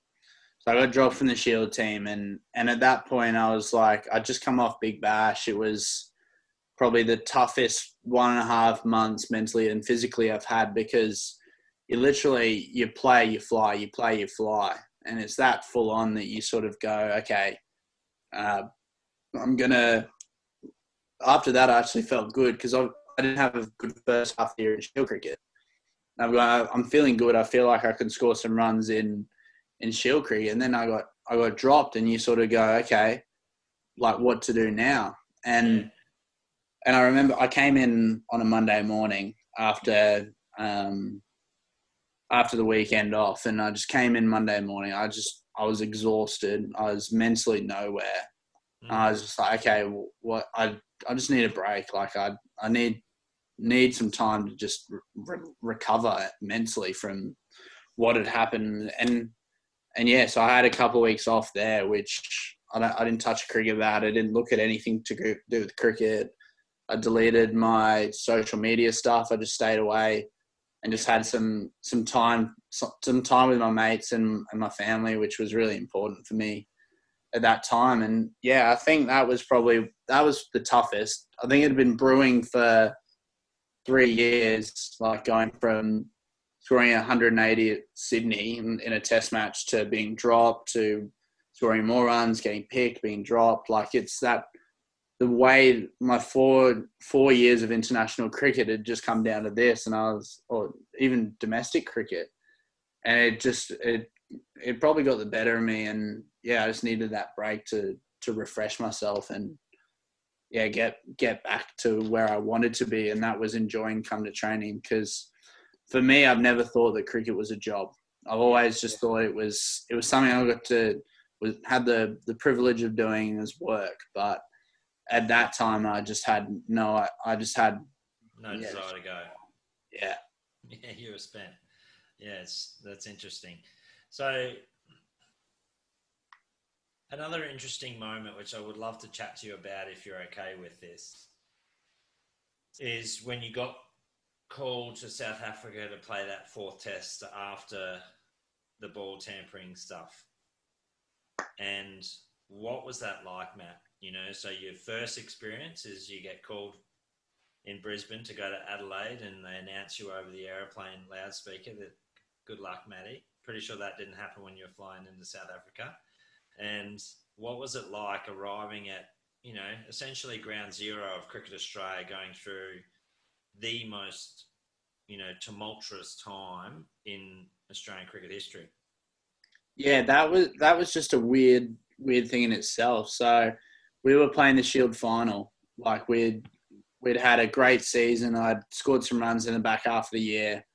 so I got dropped from the Shield team and and at that point I was like I just come off Big Bash. It was probably the toughest one and a half months mentally and physically I've had because you literally you play, you fly, you play, you fly, and it's that full on that you sort of go, okay, uh, I'm gonna. After that, I actually felt good because I, I didn't have a good first half year in Shield cricket. Got, I'm feeling good. I feel like I can score some runs in in Shield cricket, and then I got I got dropped, and you sort of go, okay, like what to do now? And and I remember I came in on a Monday morning after um, after the weekend off, and I just came in Monday morning. I just I was exhausted. I was mentally nowhere. Mm. I was just like, okay, what I I just need a break. Like I I need need some time to just re- recover mentally from what had happened and and yeah so i had a couple of weeks off there which i, I didn't touch cricket about it didn't look at anything to do with cricket i deleted my social media stuff. I just stayed away and just had some some time some time with my mates and, and my family which was really important for me at that time. And yeah i think that was probably that was the toughest. I think it had been brewing for three years like going from scoring 180 at Sydney in, in, a test match to being dropped to scoring more runs, getting picked, being dropped. Like it's that the way my four four years of international cricket had just come down to this, and I was or even domestic cricket, and it just it it probably got the better of me, and yeah, I just needed that break to to refresh myself and yeah get get back to where I wanted to be, and that was enjoying come to training because for me, I've never thought that cricket was a job. I've always just thought it was it was something I got to was had the the privilege of doing as work. But at that time, I just had no. I, I just had no yeah, desire to go. Yeah. Yeah, you were spent. Yes, that's interesting. So another interesting moment, which I would love to chat to you about, if you're okay with this, is when you got called to South Africa to play that fourth test after the ball tampering stuff. And what was that like, Matt? You know, so your first experience is you get called in Brisbane to go to Adelaide and they announce you over the aeroplane loudspeaker that good luck, Matty. Pretty sure that didn't happen when you were flying into South Africa. And what was it like arriving at, you know, essentially ground zero of Cricket Australia going through the most, you know, tumultuous time in Australian cricket history. Yeah, that was that was just a weird weird thing in itself. So we were playing the Shield final. Like we'd we'd had a great season. I'd scored some runs in the back half of the year.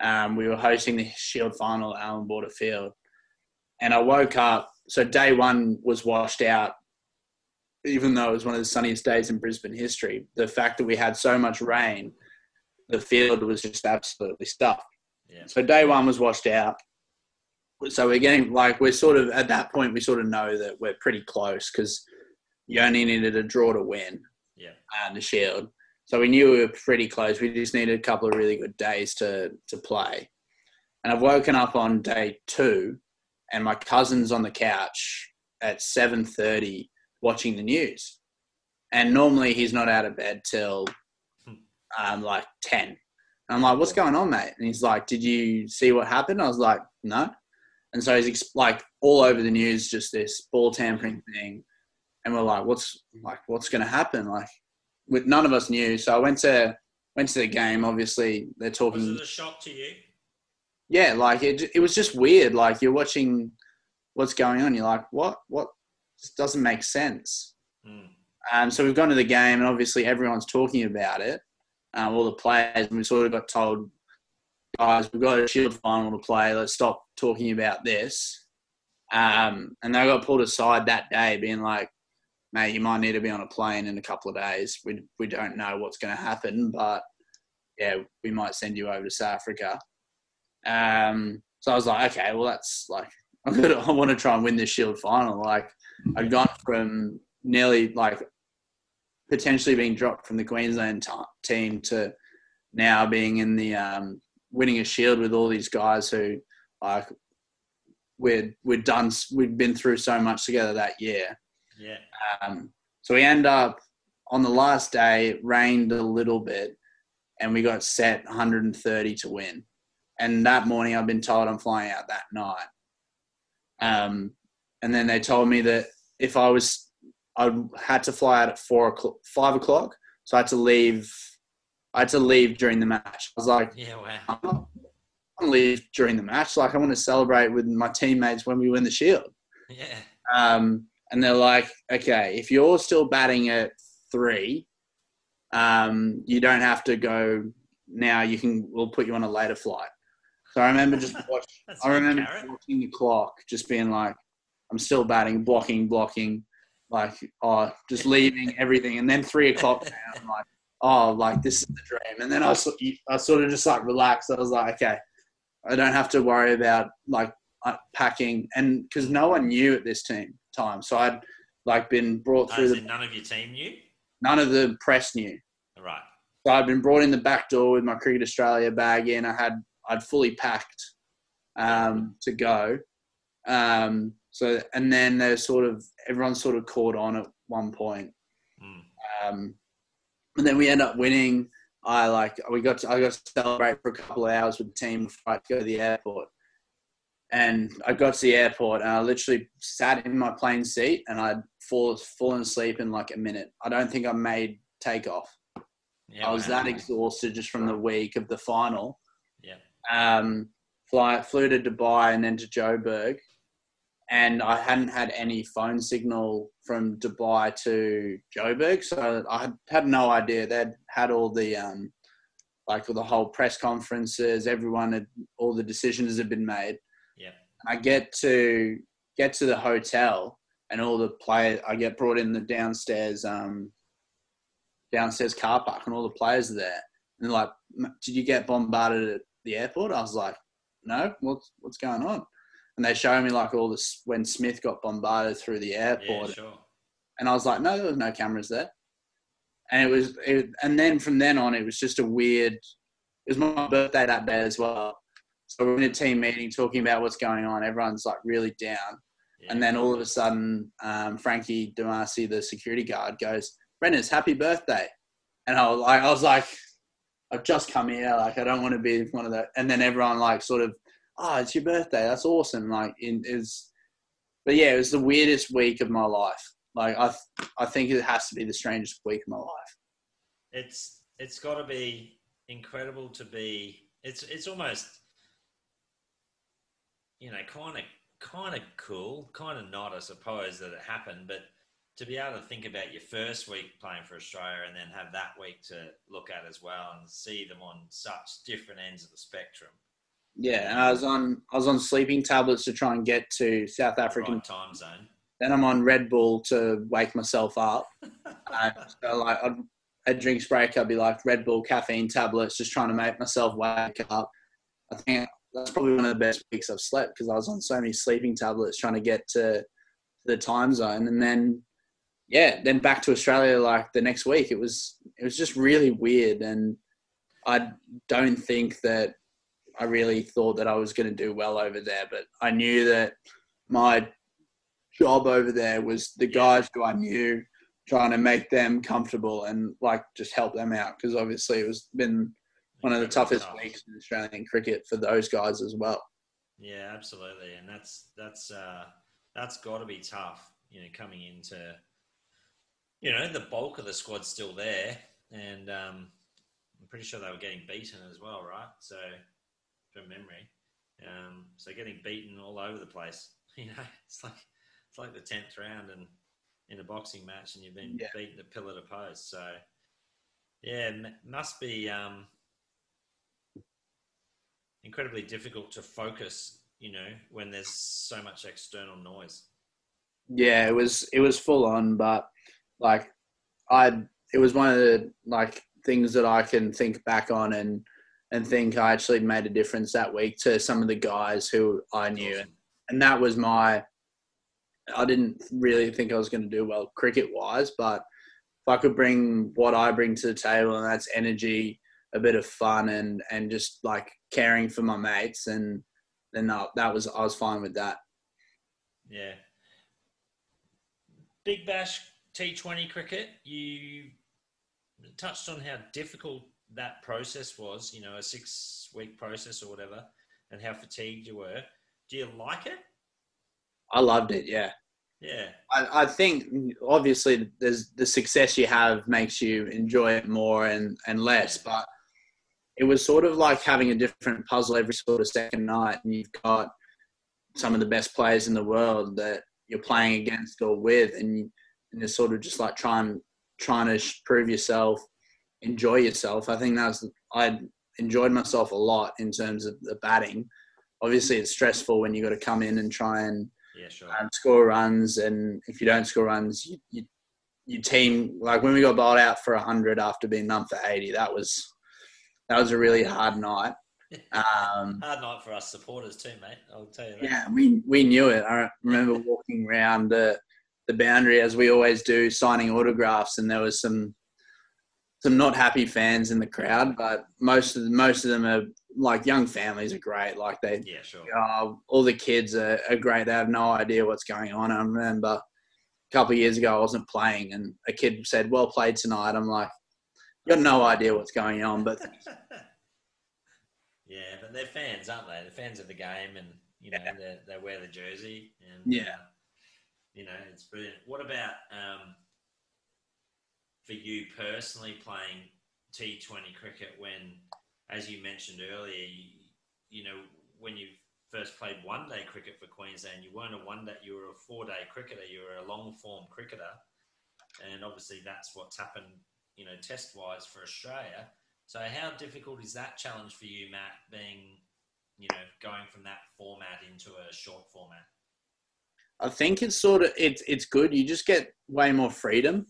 Um, we were hosting the Shield final at Allan Border Field, and I woke up. So day one was washed out even though it was one of the sunniest days in Brisbane history, the fact that we had so much rain the field was just absolutely stuffed. Yeah. So day one was washed out. So we're getting like we're sort of at that point we sort of know that we're pretty close because you only needed a draw to win. Yeah. And the shield. So we knew we were pretty close. We just needed a couple of really good days to to play. And I've woken up on day two, and my cousin's on the couch at seven thirty watching the news. And normally he's not out of bed till um, like 10. And I'm like, what's going on, mate? And he's like, did you see what happened? I was like, no. And so he's like all over the news, just this ball tampering thing. And we're like, what's like, what's going to happen? Like, with none of us knew. So I went to went to the game. Obviously, they're talking. Was it a shock to you? Yeah, like it. It was just weird. Like you're watching what's going on. You're like, what? What? This doesn't make sense. Mm. Um, so we've gone to the game, and obviously everyone's talking about it um, all the players, and we sort of got told, guys, we've got a Shield final to play. Let's stop talking about this. Um, and they got pulled aside that day, being like, mate, you might need to be on a plane in a couple of days. We we don't know what's going to happen, but yeah, we might send you over to South Africa. Um, so I was like, okay, well that's like gonna I want to try and win this Shield final. Like I'd gone from nearly like potentially being dropped from the Queensland t- team to now being in the um, winning a shield with all these guys who like we'd we'd done we'd been through so much together that year. Yeah. Um, so we end up on the last day. It rained a little bit, and we got set 130 to win. And that morning, I've been told I'm flying out that night. Um, and then they told me that if I was I had to fly out at four o'clock, five o'clock. So I had to leave. I had to leave during the match. I was like, yeah, wow. I'm not, I'm leave during the match. Like I want to celebrate with my teammates when we win the shield. Yeah. Um, and they're like, okay, if you're still batting at three, um, you don't have to go now. You can, we'll put you on a later flight. So I remember just watch, That's I remember carrot. watching the clock, just being like, I'm still batting, blocking, blocking, like, oh, just leaving everything. And then three o'clock now, I'm like, oh, like this is the dream. And then I, I sort of just like relaxed. I was like, okay, I don't have to worry about like uh, packing. And because no one knew at this team time. So I'd like been brought Oh, through as the, none of your team knew? none of the press knew. Right. So I'd been brought in the back door with my Cricket Australia bag in. I had I'd fully packed um, to go. Um, so and then there's sort of everyone sort of caught on at one point. Mm. Um, and then we end up winning. I like we got to, I got to celebrate for a couple of hours with the team before I go to the airport. And I got to the airport and I literally sat in my plane seat and I'd fall fallen asleep in like a minute. I don't think I made takeoff. Yeah, I was wow. that exhausted just from the week of the final. Yeah. Um, fly, flew to Dubai and then to Joburg, and I hadn't had any phone signal from Dubai to Joburg, so I had, had no idea they'd had all the um, like all the whole press conferences. Everyone had all the decisions had been made. Yeah. I get to get to the hotel, and all the players. I get brought in the downstairs. Um, downstairs car park and all the players are there. And they're like, did you get bombarded at the airport? I was like, no, what's, what's going on? And they show me like all this, when Smith got bombarded through the Yeah, airport. sure. And I was like, no, there was no cameras there. And it was, it, and then from then on, it was just a weird, it was my birthday that day as well. So we're in a team meeting talking about what's going on. Everyone's like really down. Yeah. And then all of a sudden, um, Frankie Demasi, the security guard, goes, Brendan, it's happy birthday. And I was like, I was like, I've just come here. Like, I don't want to be one of the. And then everyone like sort of, oh, it's your birthday. That's awesome. Like, in is, but yeah, it was the weirdest week of my life. Like, I, I think it has to be the strangest week of my life. it's it's got to be incredible to be it's it's almost you know kind of kind of cool kind of not i suppose that it happened but to be able to think about your first week playing for australia and then have that week to look at as well and see them on such different ends of the spectrum Yeah, and I was on, I was on sleeping tablets to try and get to South African right time zone Then I'm on Red Bull to wake myself up. uh, so like I'd, at drinks break, I'd be like Red Bull caffeine tablets, just trying to make myself wake up. I think that's probably one of the best weeks I've slept because I was on so many sleeping tablets trying to get to the time zone, and then yeah, then back to Australia like the next week. It was it was just really weird, and I don't think that I really thought that I was going to do well over there, but I knew that my job over there was the guys who I knew trying to make them comfortable and like just help them out because obviously it was been one of the toughest tough. weeks in Australian cricket for those guys as well. Yeah, absolutely, and that's that's uh, that's got to be tough. You know, coming into, you know, the bulk of the squad's still there, and um, I'm pretty sure they were getting beaten as well, right? So, from memory, um, so getting beaten all over the place. You know, it's like it's like the tenth round and in a boxing match, and you've been Yeah. beaten to pillar to post. So, yeah, m- must be. Um, incredibly difficult to focus, you know, when there's so much external noise. Yeah, it was it was full on, but like I it was one of the like things that I can think back on and and think I actually made a difference that week to some of the guys who I knew. Awesome. and that was my I didn't really think I was going to do well cricket wise, but if I could bring what I bring to the table, and that's energy, a bit of fun, and and just like caring for my mates, and then that, that was I was fine with that. Yeah. Big Bash T20 cricket, you touched on how difficult that process was, you know, a six week process or whatever, and how fatigued you were. Do you like it? I loved it. Yeah, Yeah. I, I think obviously there's the success you have makes you enjoy it more and and less, but it was sort of like having a different puzzle every sort of second night, and you've got some of the best players in the world that you're playing against or with, and and you're sort of just like trying trying to prove yourself, enjoy yourself. I think that's I enjoyed myself a lot in terms of the batting. Obviously, it's stressful when you got to come in and try and Yeah, sure. um, score runs, and if you don't score runs, you, you your team like when we got bowled out for hundred after being none for eighty, that was that was a really hard night. Um, Hard night for us supporters too, mate. I'll tell you that. yeah, we we knew it. I remember walking around the the boundary as we always do, signing autographs, and there was some some not happy fans in the crowd, but most of the, most of them are like young families are great. Like they, Yeah, sure. uh, all the kids are, are great. They have no idea what's going on. I remember a couple of years ago, I wasn't playing, and a kid said, "Well played tonight." I'm like, "You got no idea what's going on," but yeah, but they're fans, aren't they? They're fans of the game, and you know they they wear the jersey, and Yeah. uh, you know it's brilliant. What about um, for you personally playing T Twenty cricket when, as you mentioned earlier, you, you know when you first played one day cricket for Queensland, you weren't a one day, you were a four day cricketer, you were a long form cricketer, and obviously that's what's happened, you know, test wise for Australia. So how difficult is that challenge for you, Matt, being, you know, going from that format into a short format? I think it's sort of it's it's good. You just get way more freedom.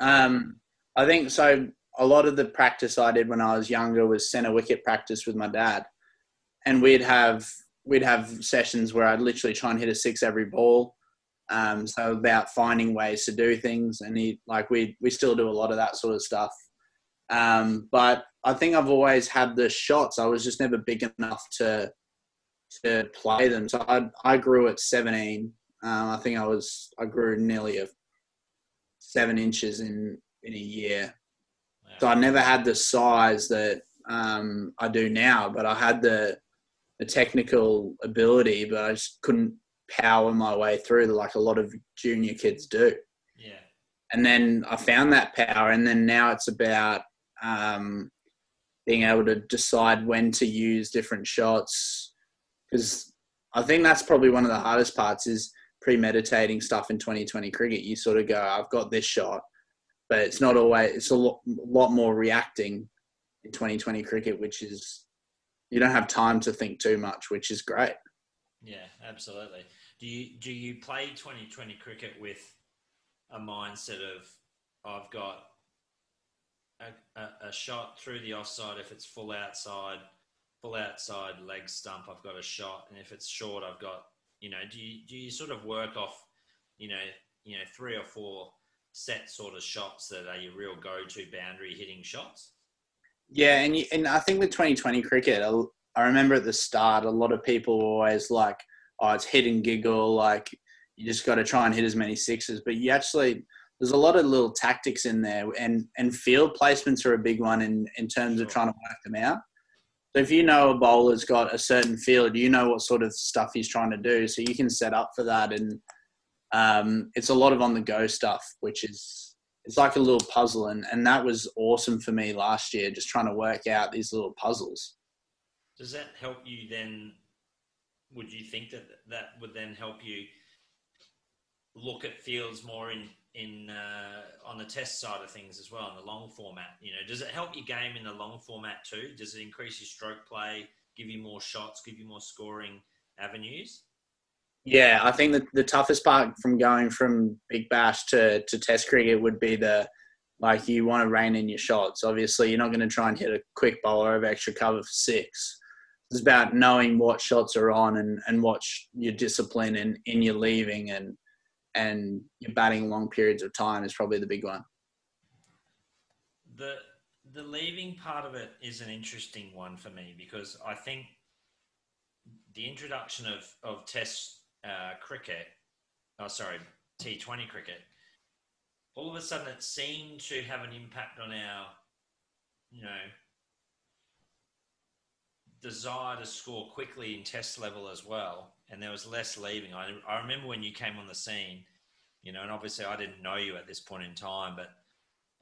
Um, I think so. A lot of the practice I did when I was younger was centre wicket practice with my dad, and we'd have we'd have sessions where I'd literally try and hit a six every ball. Um, so about finding ways to do things, and he like we we still do a lot of that sort of stuff. Um, but I think I've always had the shots. I was just never big enough to to play them. So I I grew at 17. Um, I think I was I grew nearly a seven inches in in a year. So I never had the size that um, I do now, but I had the the technical ability, but I just couldn't power my way through like a lot of junior kids do. Yeah. And then I found that power, and then now it's about um, being able to decide when to use different shots. Because I think that's probably one of the hardest parts is premeditating stuff in 2020 cricket. You sort of go, I've got this shot, but it's not always. It's a lot, lot more reacting in 2020 cricket, which is you don't have time to think too much, which is great. Yeah, absolutely. Do you do you play 2020 cricket with a mindset of I've got a, a, a shot through the offside if it's full outside, full outside leg stump, I've got a shot, and if it's short, I've got you know. Do you do you sort of work off you know you know three or four set sort of shots that are your real go to boundary hitting shots? Yeah, and you, and I think with 2020 cricket, I, I remember at the start, a lot of people were always like, "Oh, it's hit and giggle." Like you just got to try and hit as many sixes, but you actually there's a lot of little tactics in there, and and field placements are a big one in in terms of trying to work them out. So if you know a bowler's got a certain field, you know what sort of stuff he's trying to do, so you can set up for that, and um, it's a lot of on the go stuff, which is it's like a little puzzle and, and that was awesome for me last year just trying to work out these little puzzles Does that help you then? Would you think that that would then help you look at fields more in in uh, on the test side of things as well in the long format? You know, does it help your game in the long format too? Does it increase your stroke play, give you more shots, give you more scoring avenues? yeah i think that the toughest part from going from big bash to, to test cricket would be the like you want to rein in your shots obviously you're not going to try and hit a quick bowler of extra cover for six it's about knowing what shots are on and, and what your discipline and in your leaving and and your batting long periods of time is probably the big one. The the leaving part of it is an interesting one for me because I think the introduction of of Test uh, cricket, oh sorry, T Twenty cricket, all of a sudden it seemed to have an impact on our, you know, desire to score quickly in Test level as well, and there was less leaving. I I remember when you came on the scene, you know, and obviously I didn't know you at this point in time, but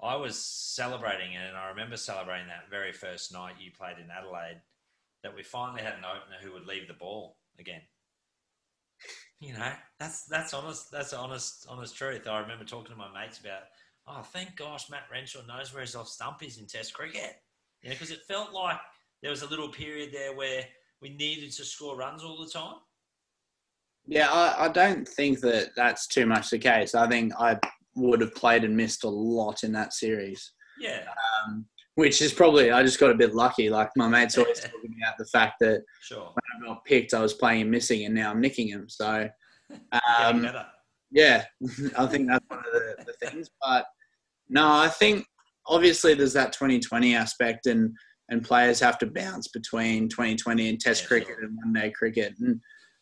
I was celebrating and I remember celebrating that very first night you played in Adelaide that we finally had an opener who would leave the ball again. You know, that's that's honest. That's honest, honest truth. I remember talking to my mates about. Oh, thank gosh, Matt Renshaw knows where his off stump is in Test cricket. You know, because it felt like there was a little period there where we needed to score runs all the time. Yeah, I, I don't think that that's too much the case. I think I would have played and missed a lot in that series. Yeah. Um, which is probably I just got a bit lucky. Like my mates always talking about the fact that sure. when I got picked, I was playing and missing, and now I'm nicking him. So, um, yeah, I think that's one of the, the things. But no, I think obviously there's that 2020 aspect, and and players have to bounce between 2020 and Test yeah, cricket sure. and one day cricket, and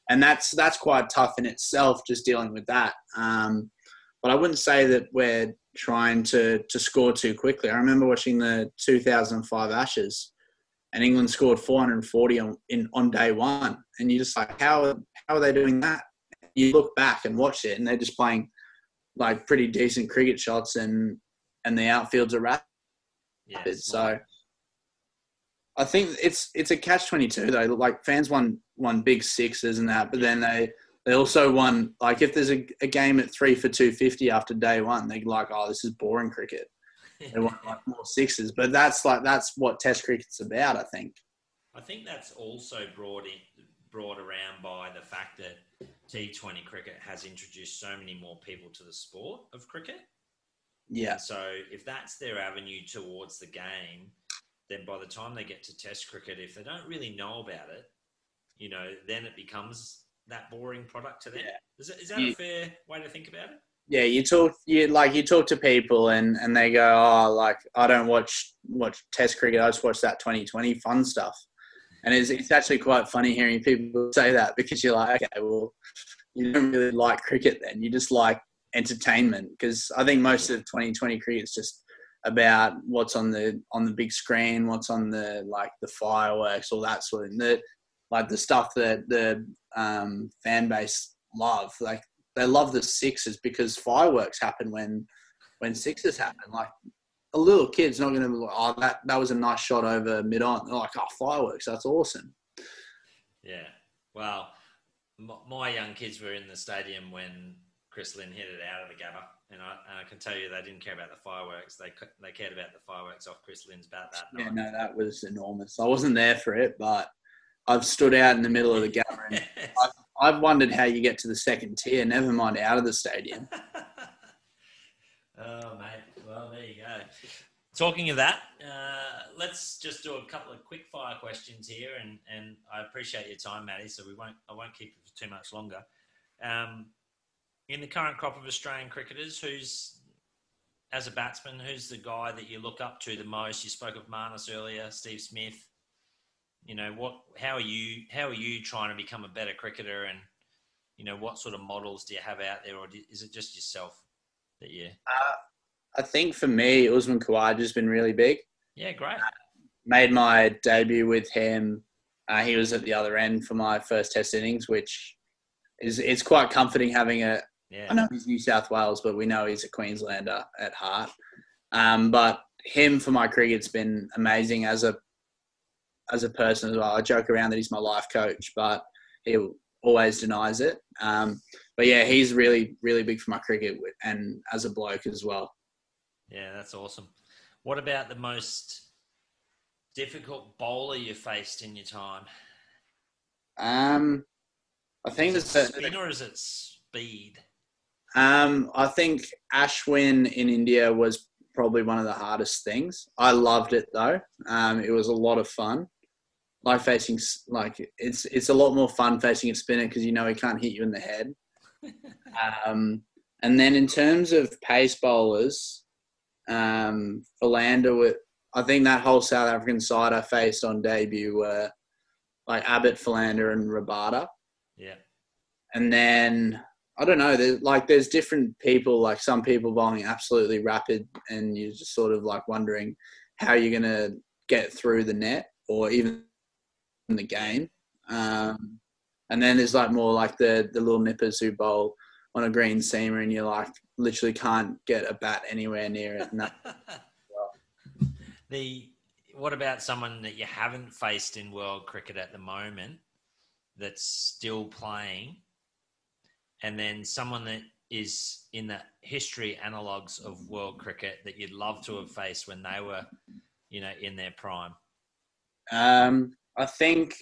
and that's that's quite tough in itself, just dealing with that. Um, but I wouldn't say that we're trying to to score too quickly. I remember watching the 2005 Ashes, and England scored 440 on in on day one, and you're just like, how how are they doing that? You look back and watch it, and they're just playing like pretty decent cricket shots, and and the outfields are rapid. Yes, so I think it's it's a catch twenty two though. Like fans won won big sixes and that, but then they they also won like if there's a, a game at three for two fifty after day one, they're like, oh, this is boring cricket. They want like more sixes, but that's like that's what Test cricket's about. I think. I think that's also brought in brought around by the fact that T20 cricket has introduced so many more people to the sport of cricket. Yeah. So if that's their avenue towards the game, then by the time they get to Test cricket, if they don't really know about it, you know, then it becomes that boring product to them. Yeah. Is, that, is that a fair way to think about it? Yeah, you talk you like you talk to people and and they go, oh, like I don't watch watch Test cricket. I just watch that 2020 fun stuff. And it's, it's actually quite funny hearing people say that because you're like, okay, well, you don't really like cricket then. You just like entertainment because I think most of 2020 cricket is just about what's on the on the big screen, what's on the like the fireworks, all that sort of the like the stuff that the um, fan base love. Like they love the sixes because fireworks happen when when sixes happen. Like a little kid's not going to be like, oh, that that was a nice shot over mid on. They're like, oh, fireworks, that's awesome. Yeah. Well, my young kids were in the stadium when Chris Lynn hit it out of the Gabba and I, and I can tell you they didn't care about the fireworks. They they cared about the fireworks off Chris Lynn's bat that night. Yeah, no, that was enormous. I wasn't there for it, but I've stood out in the middle of the. And yes. I've, I've wondered how you get to the second tier. Never mind out of the stadium. oh mate, well there you go. Talking of that, uh, let's just do a couple of quick fire questions here, and, and I appreciate your time, Matty. So we won't I won't keep you for too much longer. Um, in the current crop of Australian cricketers, who's as a batsman, who's the guy that you look up to the most? You spoke of Marnus earlier, Steve Smith. You know what? How are you? How are you trying to become a better cricketer? And you know what sort of models do you have out there, or is it just yourself that you? Uh, I think for me, Usman Khawaja's been really big. Yeah, great. Uh, made my debut with him. Uh, he was at the other end for my first Test innings, which is it's quite comforting having a, yeah. I know he's New South Wales, but we know he's a Queenslander at heart. Um, but him for my cricket's been amazing as a as a person as well. I joke around that he's my life coach, but he always denies it. Um, but yeah, he's really really big for my cricket and as a bloke as well. Yeah, that's awesome. What about the most difficult bowler you faced in your time? Um, I think is it spin or is it speed? Um, I think Ashwin in India was probably one of the hardest things. I loved it though. Um, it was a lot of fun. Like facing, like it's it's a lot more fun facing a spinner because you know he can't hit you in the head. um, and then in terms of pace bowlers, um, Philander, I think that whole South African side I faced on debut were like Abbott, Philander, and Rabada. Yeah. And then I don't know. There's like there's different people. Like some people bowling absolutely rapid, and you're just sort of like wondering how you're gonna get through the net or even the game. Um, and then there's like more like the the little nippers who bowl on a green seamer, and you're like literally can't get a bat anywhere near it. Well. The what about someone that you haven't faced in world cricket at the moment that's still playing and then someone that is in the history analogues of world cricket that you'd love to have faced when they were, you know, in their prime? Um, I think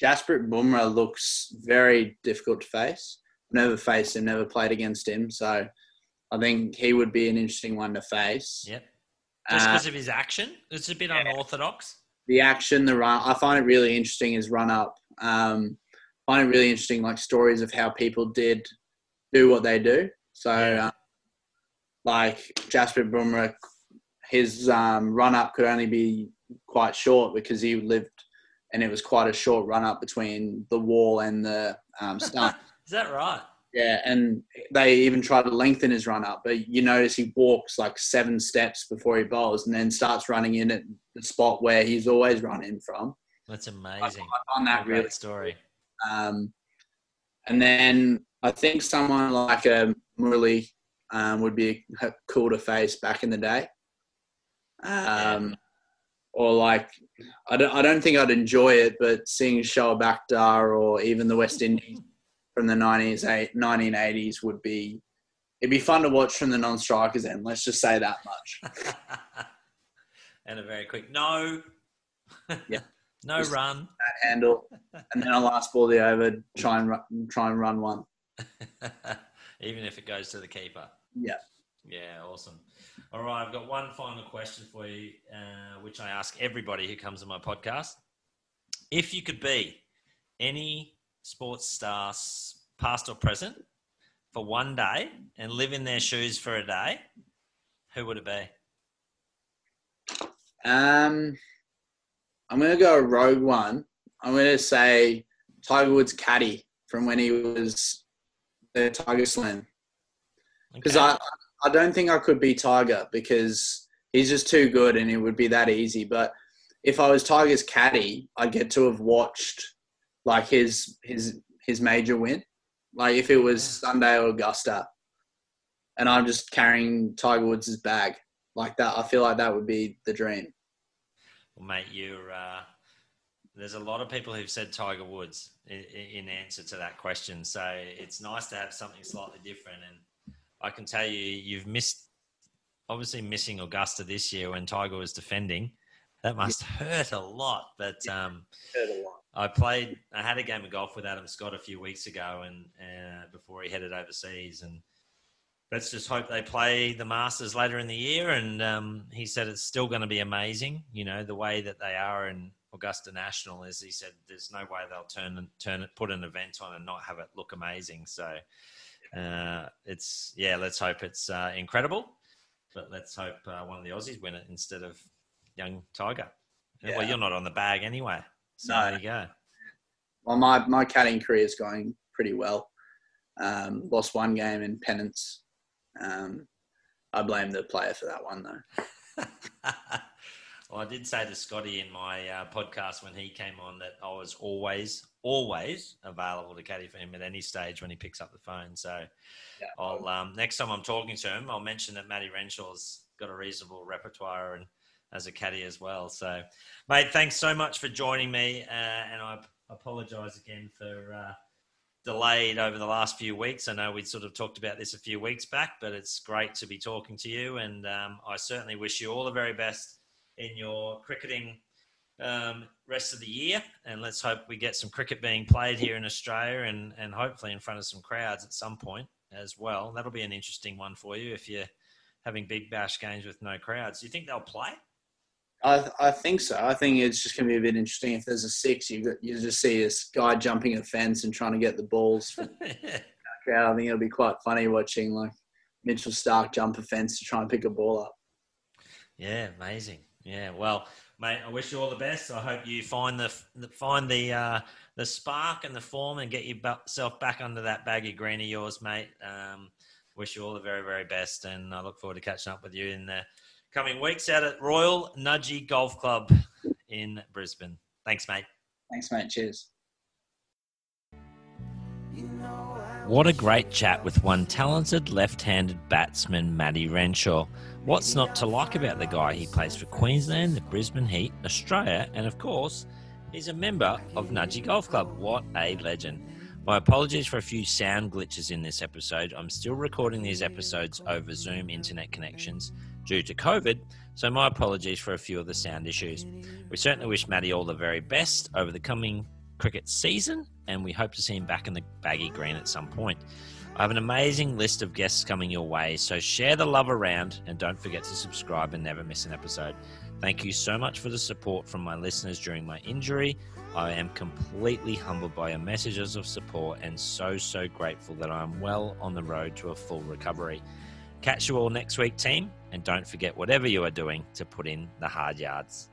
Jasprit Bumrah looks very difficult to face. Never faced him, never played against him, so I think he would be an interesting one to face. Yep. Just because uh, of his action, it's a bit yeah. unorthodox. The action, the run, I find it really interesting. His run up, um, find it really interesting, like stories of how people did do what they do. So, uh, like Jasprit Bumrah, his um, run up could only be quite short because he lived, and it was quite a short run up between the wall and the um, stump. Is that right? Yeah, and they even try to lengthen his run up, but you notice he walks like seven steps before he bowls, and then starts running in at the spot where he's always run in from. That's amazing. On that really story. Um, and then I think someone like a um, Murali um, would be cool to face back in the day. Um, or like, I don't, I don't think I'd enjoy it, but seeing Shoaib Akhtar or even the West Indies from the 90s, 1980s would be, it'd be fun to watch from the non-strikers end. Let's just say that much. and a very quick no. Yeah. no just run. That handle, and then a last ball the over. Try and run, try and run one. Even if it goes to the keeper. Yeah. Yeah, awesome. All right, I've got one final question for you, uh, which I ask everybody who comes on my podcast. If you could be any sports star, past or present, for one day and live in their shoes for a day, who would it be? Um, I'm going to go a rogue one. I'm going to say Tiger Woods' caddy from when he was the Tiger Slam. Because okay. I, I don't think I could be Tiger because he's just too good and it would be that easy. But if I was Tiger's caddy, I'd get to have watched like his his his major win. Like if it was Sunday or Augusta, and I'm just carrying Tiger Woods' bag like that, I feel like that would be the dream. Well, mate, you're uh, there's a lot of people who've said Tiger Woods in, in, answer to that question. So it's nice to have something slightly different. And I can tell you, you've missed, obviously missing Augusta this year when Tiger was defending. That must hurt a lot. But um, hurt a lot. I played, I had a game of golf with Adam Scott a few weeks ago, and uh, before he headed overseas, and let's just hope they play the Masters later in the year. And um, he said it's still going to be amazing, you know, the way that they are and Augusta National is he said there's no way they'll turn and turn it put an event on and not have it look amazing. So uh, it's yeah, let's hope it's uh, incredible, but let's hope uh, one of the Aussies win it instead of young Tiger. Yeah. Well, you're not on the bag anyway, so no. there you go. Well, my my caddying career is going pretty well. Um, lost one game in pennants. Um, I blame the player for that one though. Well, I did say to Scotty in my uh, podcast when he came on that I was always, always available to caddy for him at any stage when he picks up the phone. So yeah. I'll um, next time I'm talking to him, I'll mention that Matty Renshaw's got a reasonable repertoire and as a caddy as well. So, mate, thanks so much for joining me, uh, and I apologise again for. Uh, delayed over the last few weeks. I know we sort of talked about this a few weeks back, but it's great to be talking to you. And um, I certainly wish you all the very best in your cricketing um, rest of the year. And let's hope we get some cricket being played here in Australia and, and hopefully in front of some crowds at some point as well. That'll be an interesting one for you if you're having big bash games with no crowds. Do you think they'll play? I, I think so. I think it's just going to be a bit interesting. If there's a six, you you just see this guy jumping a fence and trying to get the balls from crowd. I think it'll be quite funny watching like Mitchell Starc jump a fence to try and pick a ball up. Yeah, amazing. Yeah, well, mate, I wish you all the best. I hope you find the find the uh, the spark and the form and get yourself back under that baggy green of yours, mate. Um, wish you all the very very best, and I look forward to catching up with you in the coming weeks out at Royal Nudgee Golf Club in Brisbane. Thanks, mate. Thanks, mate. Cheers. What a great chat with one talented left handed batsman, Matty Renshaw. What's not to like about the guy? He plays for Queensland, the Brisbane Heat, Australia, and of course, he's a member of Nudgee Golf Club. What a legend. My apologies for a few sound glitches in this episode. I'm still recording these episodes over Zoom internet connections due to COVID, so my apologies for a few of the sound issues. We certainly wish Matty all the very best over the coming cricket season, and we hope to see him back in the baggy green at some point. I have an amazing list of guests coming your way, so share the love around and don't forget to subscribe and never miss an episode. Thank you so much for the support from my listeners during my injury. I am completely humbled by your messages of support and so, so grateful that I am well on the road to a full recovery. Catch you all next week, team, and don't forget, whatever you are doing, to put in the hard yards.